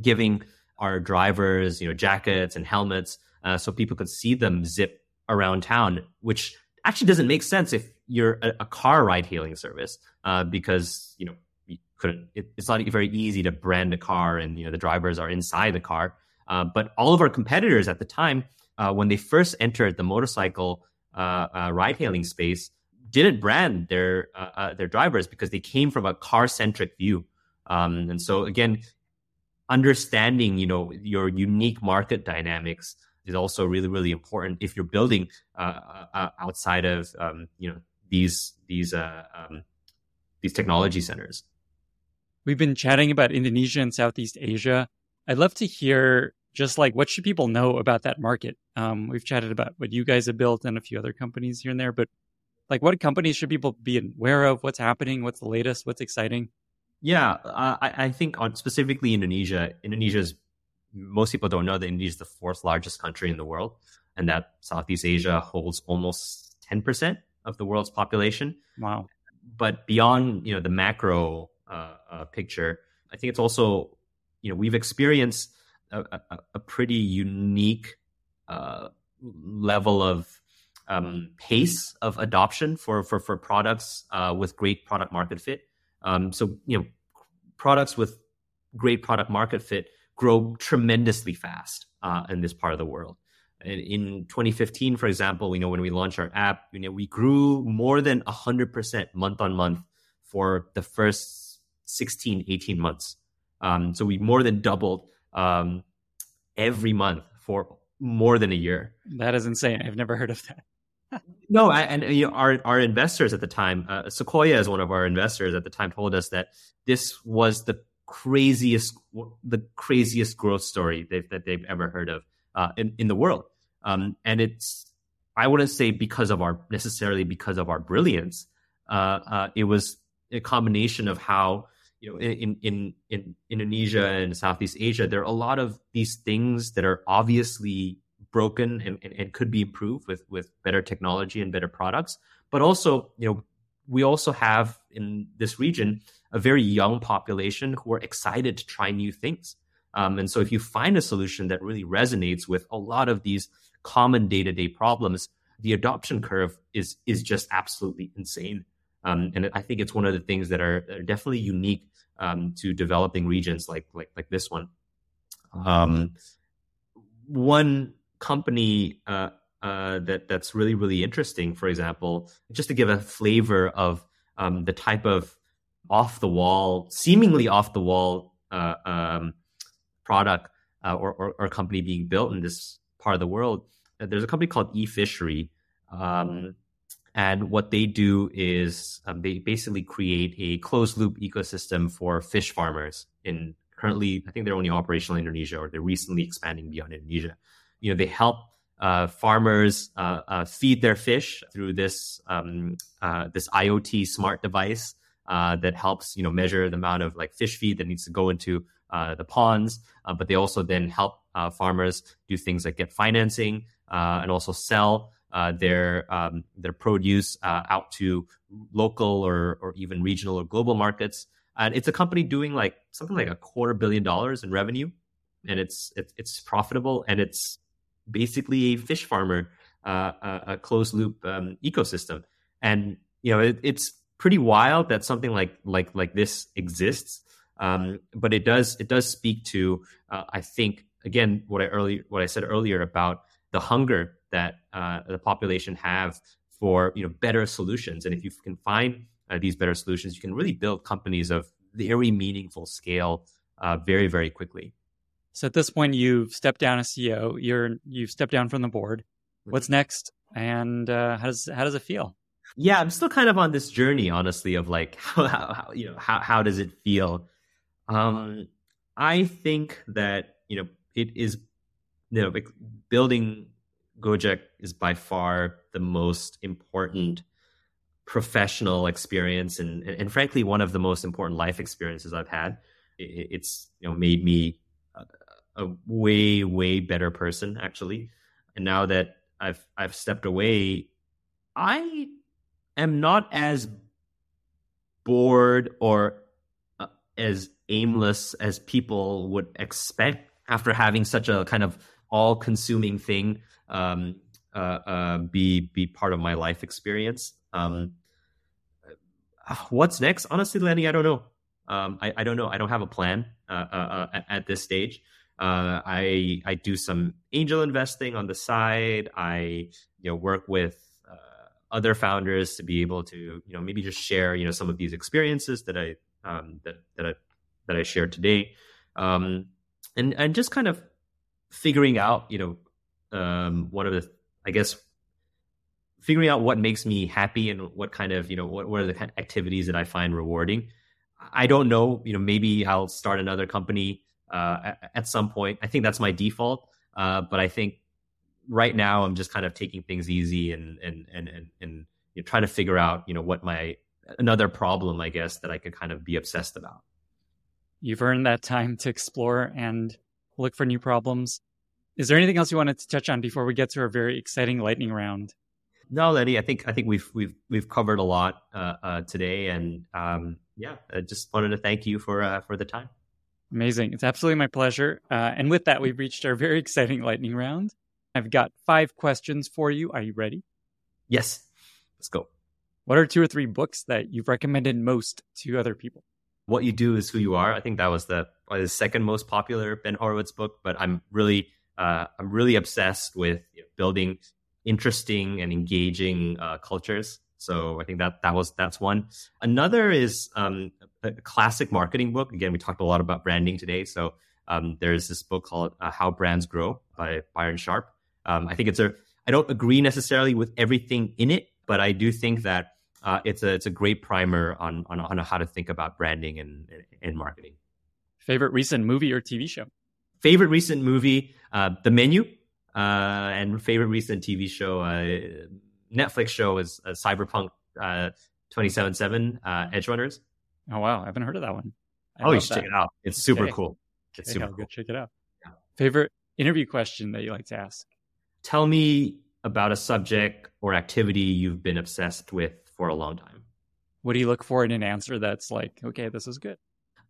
Speaker 1: giving our drivers, you know, jackets and helmets, uh, so people could see them zip around town, which actually doesn't make sense if you're a, a car ride hailing service, uh, because you know you couldn't. It, it's not very easy to brand a car, and you know the drivers are inside the car. Uh, but all of our competitors at the time, uh, when they first entered the motorcycle uh, uh, ride hailing space, didn't brand their uh, uh, their drivers because they came from a car centric view. Um, and so again, understanding you know your unique market dynamics is also really really important if you're building uh, uh, uh outside of um, you know these these uh, um, these technology centers.
Speaker 2: We've been chatting about Indonesia and Southeast Asia. I'd love to hear just like what should people know about that market. Um, we've chatted about what you guys have built and a few other companies here and there, but like what companies should people be aware of? What's happening? What's the latest? What's exciting?
Speaker 1: Yeah, uh, I, I, think on specifically Indonesia. Indonesia's most people don't know that Indonesia is the fourth largest country in the world, and that Southeast Asia holds almost ten percent of the world's population.
Speaker 2: Wow!
Speaker 1: But beyond you know the macro uh, uh, picture, I think it's also you know we've experienced a, a, a pretty unique uh, level of um, pace of adoption for for for products uh, with great product market fit. Um, so you know, products with great product market fit grow tremendously fast uh, in this part of the world. In 2015, for example, you know when we launched our app, you know, we grew more than 100% month on month for the first 16, 18 months. Um, so we more than doubled um, every month for more than a year.
Speaker 2: That is insane. I've never heard of that
Speaker 1: no, I, and you know, our our investors at the time, uh, Sequoia is one of our investors at the time, told us that this was the craziest the craziest growth story they've, that they've ever heard of uh, in in the world. Um, and it's I wouldn't say because of our necessarily because of our brilliance. Uh, uh it was a combination of how you know in in in Indonesia and Southeast Asia there are a lot of these things that are obviously broken and, and, and could be improved with with better technology and better products. But also, you know, we also have in this region a very young population who are excited to try new things. Um, and so, if you find a solution that really resonates with a lot of these common day to day problems, the adoption curve is is just absolutely insane. Um, and I think it's one of the things that are, are definitely unique um, to developing regions like like like this one. Um, one company uh, uh, that that's really really interesting. For example, just to give a flavor of um, the type of off the wall, seemingly off the wall uh, um, product uh, or, or, or, company being built in this part of the world. Uh, there's a company called eFishery. Um, and what they do is um, they basically create a closed loop ecosystem for fish farmers in currently, I think they're only operational in Indonesia or they're recently expanding beyond Indonesia you know they help uh, farmers uh, uh, feed their fish through this um, uh, this IoT smart device uh, that helps you know measure the amount of like fish feed that needs to go into uh, the ponds. but they also then help farmers do things like get financing and also sell their um, their produce out to local or or even regional or global markets. And it's a company doing like something like a quarter billion dollars in revenue, and it's it's, it's profitable and it's basically a fish farmer, uh, a, a, closed loop um, ecosystem. And you know, it, it's pretty wild that something like like like this exists. Um, but it does it does speak to uh, I think again what I early what I said earlier about the hunger that uh, the population have for you know better solutions. And if you can find uh, these better solutions, you can really build companies of very meaningful scale uh, very very quickly.
Speaker 2: So at this point, you've stepped down as CEO. You're you've stepped down from the board. What's next? And uh, how does how does it feel?
Speaker 1: Yeah, I'm still kind of on this journey, honestly, of like <laughs> how, how you know how how does it feel? Um, I think that you know it is you know building Gojek is by far the most important professional experience and, and, and frankly one of the most important life experiences I've had. It, it's you know made me a way way better person actually. And now that i've i've stepped away i am not as bored or uh, as aimless as people would expect after having such a kind of all consuming thing um, uh, uh, be be part of my life experience. Um, what's next? Honestly lenny i don't know. Um, I, I, don't know. I don't have a plan uh, uh, uh, at this stage uh, I I do some angel investing on the side. I you know work with uh, other founders to be able to you know maybe just share you know some of these experiences that I um, that that I that I shared today, um, and and just kind of figuring out you know um, one the I guess figuring out what makes me happy and what kind of you know what, what are the activities that I find rewarding. I don't know, you know, maybe I'll start another company uh, at, some point. I think that's my default. Uh, but I think right now I'm just kind of taking things easy and and and and, and you know, trying to figure out you know what my another problem I guess that I could kind of be obsessed about.
Speaker 2: You've earned that time to explore and look for new problems. Is there anything else you wanted to touch on before we get to our very exciting lightning round?
Speaker 1: No, Lenny. I think I think we've we've we've covered a lot uh, uh, today, and um, yeah, I just wanted to thank you for uh, for the time.
Speaker 2: Amazing. It's absolutely my pleasure. Uh, and with that, we've reached our very exciting lightning round. I've got five questions for you. Are you ready?
Speaker 1: Yes. Let's go.
Speaker 2: What are two or three books that you've recommended most to other people?
Speaker 1: What You Do Is Who You Are. I think that was the, the second most popular Ben Horowitz book, but I'm really uh, I'm really obsessed with you know, building interesting and engaging uh, cultures. So I think that that was that's one. Another is um, a classic marketing book. Again, we talked a lot about branding today. So um, there's this book called uh, How Brands Grow by Byron Sharp. Um, I think it's a. I don't agree necessarily with everything in it, but I do think that uh, it's a it's a great primer on, on on how to think about branding and and marketing.
Speaker 2: Favorite recent movie or TV show?
Speaker 1: Favorite recent movie, uh, The Menu, uh, and favorite recent TV show, uh, Netflix show is uh, Cyberpunk uh, 2077 uh, Edgerunners.
Speaker 2: Oh wow, I haven't heard of that one.
Speaker 1: I oh, you should that. check it out. It's super okay. cool. It's
Speaker 2: okay,
Speaker 1: super
Speaker 2: I'll
Speaker 1: cool.
Speaker 2: check it out. Yeah. Favorite interview question that you like to ask?
Speaker 1: Tell me about a subject or activity you've been obsessed with for a long time.
Speaker 2: What do you look for in an answer that's like, okay, this is good?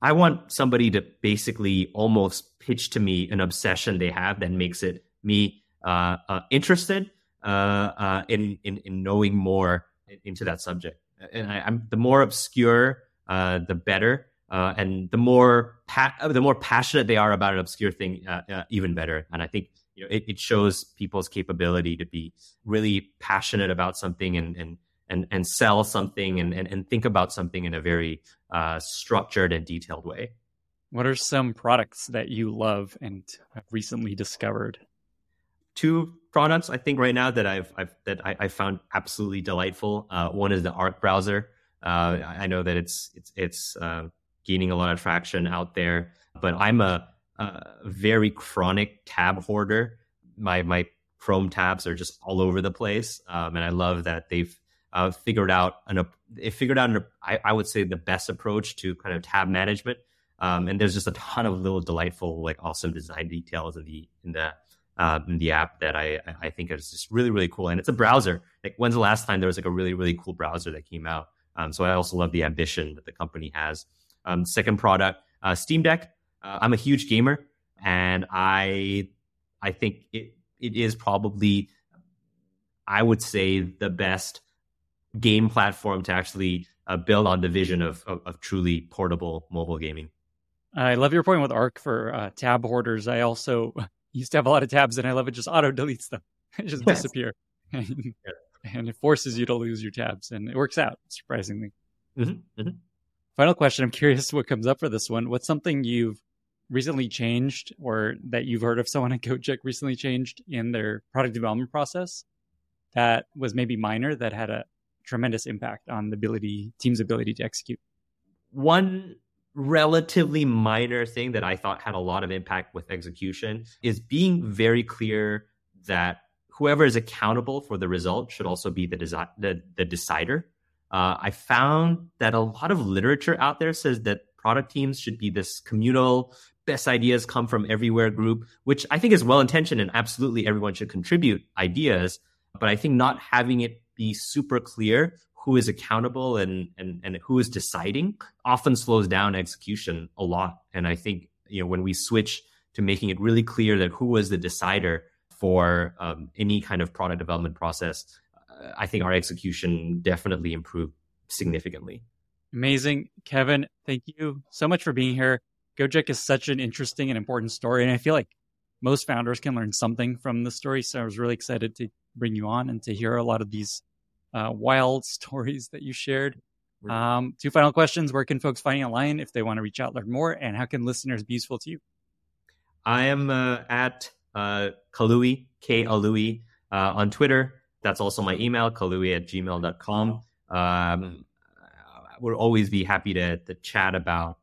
Speaker 1: I want somebody to basically almost pitch to me an obsession they have that makes it me uh, uh, interested uh, uh, in, in, in knowing more into that subject. And I, am the more obscure, uh, the better. Uh, and the more pa- the more passionate they are about an obscure thing, uh, uh, even better. And I think you know it, it, shows people's capability to be really passionate about something and and and, and sell something and, and, and think about something in a very uh, structured and detailed way.
Speaker 2: What are some products that you love and have recently discovered?
Speaker 1: Two products I think right now that I've, I've that I, I, found absolutely delightful. Uh, one is the Arc browser. Uh, I know that it's it's it's uh, gaining a lot of traction out there, but I'm a, a, very chronic tab hoarder. My my Chrome tabs are just all over the place, um, and I love that they've uh, figured out an they figured out an, I, I, would say the best approach to kind of tab management. Um, and there's just a ton of little delightful, like awesome design details in the in the uh, in the app that I I think is just really really cool. And it's a browser. Like when's the last time there was like a really really cool browser that came out? Um, so I also love the ambition that the company has. Um, second product, uh, Steam Deck. Uh, I'm a huge gamer, and I I think it it is probably I would say the best game platform to actually uh, build on the vision of, of, of truly portable mobile gaming.
Speaker 2: I love your point with Arc for uh, tab hoarders. I also used to have a lot of tabs, and I love it just auto deletes them, <laughs> it just yes. disappear, <laughs> and it forces you to lose your tabs, and it works out surprisingly. Mm-hmm. Mm-hmm. Final question: I'm curious what comes up for this one. What's something you've recently changed, or that you've heard of someone at <laughs> Gojek recently changed in their product development process that was maybe minor that had a tremendous impact on the ability team's ability to execute.
Speaker 1: One relatively minor thing that I thought had a lot of impact with execution is being very clear that whoever is accountable for the result should also be the desi- the, the decider. Uh, I found that a lot of literature out there says that product teams should be this communal best ideas come from everywhere group, which I think is well intentioned and absolutely everyone should contribute ideas. But I think not having it be super clear who is accountable and, and, and who is deciding often slows down execution a lot. And I think, you know, when we switch to making it really clear that who was the decider for um, any kind of product development process, uh, I think our execution definitely improved significantly.
Speaker 2: Amazing. Kevin, thank you so much for being here. Gojek is such an interesting and important story. And I feel like most founders can learn something from the story. So I was really excited to bring you on and to hear a lot of these uh, wild <laughs> stories that you shared. Um, two final questions. Where can folks find you online if they want to reach out, learn more? And how can listeners be useful to you?
Speaker 1: I am uh, at uh, Kaluwi, K Aluwi, uh, on Twitter. That's also my email, kaluwi at gmail.com. Um, we'll always be happy to, to chat about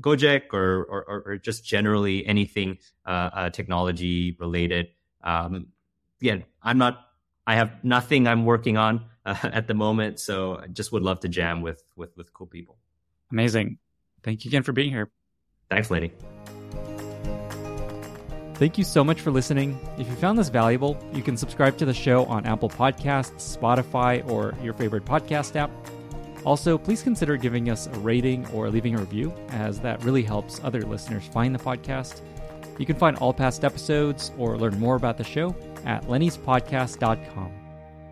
Speaker 1: Gojek or, or, or just generally anything uh, uh, technology related. Um, again, I'm not, I have nothing I'm working on uh, <laughs> at the moment. So I just would love to jam with, with, with cool people.
Speaker 2: Amazing. Thank you again for being here.
Speaker 1: Thanks, Lenny.
Speaker 2: Thank you so much for listening. If you found this valuable, you can subscribe to the show on Apple Podcasts, Spotify, or your favorite podcast app. Also, please consider giving us a rating or leaving a review, as that really helps other listeners find the podcast. You can find all past episodes or learn more about the show at lennyspodcast.com.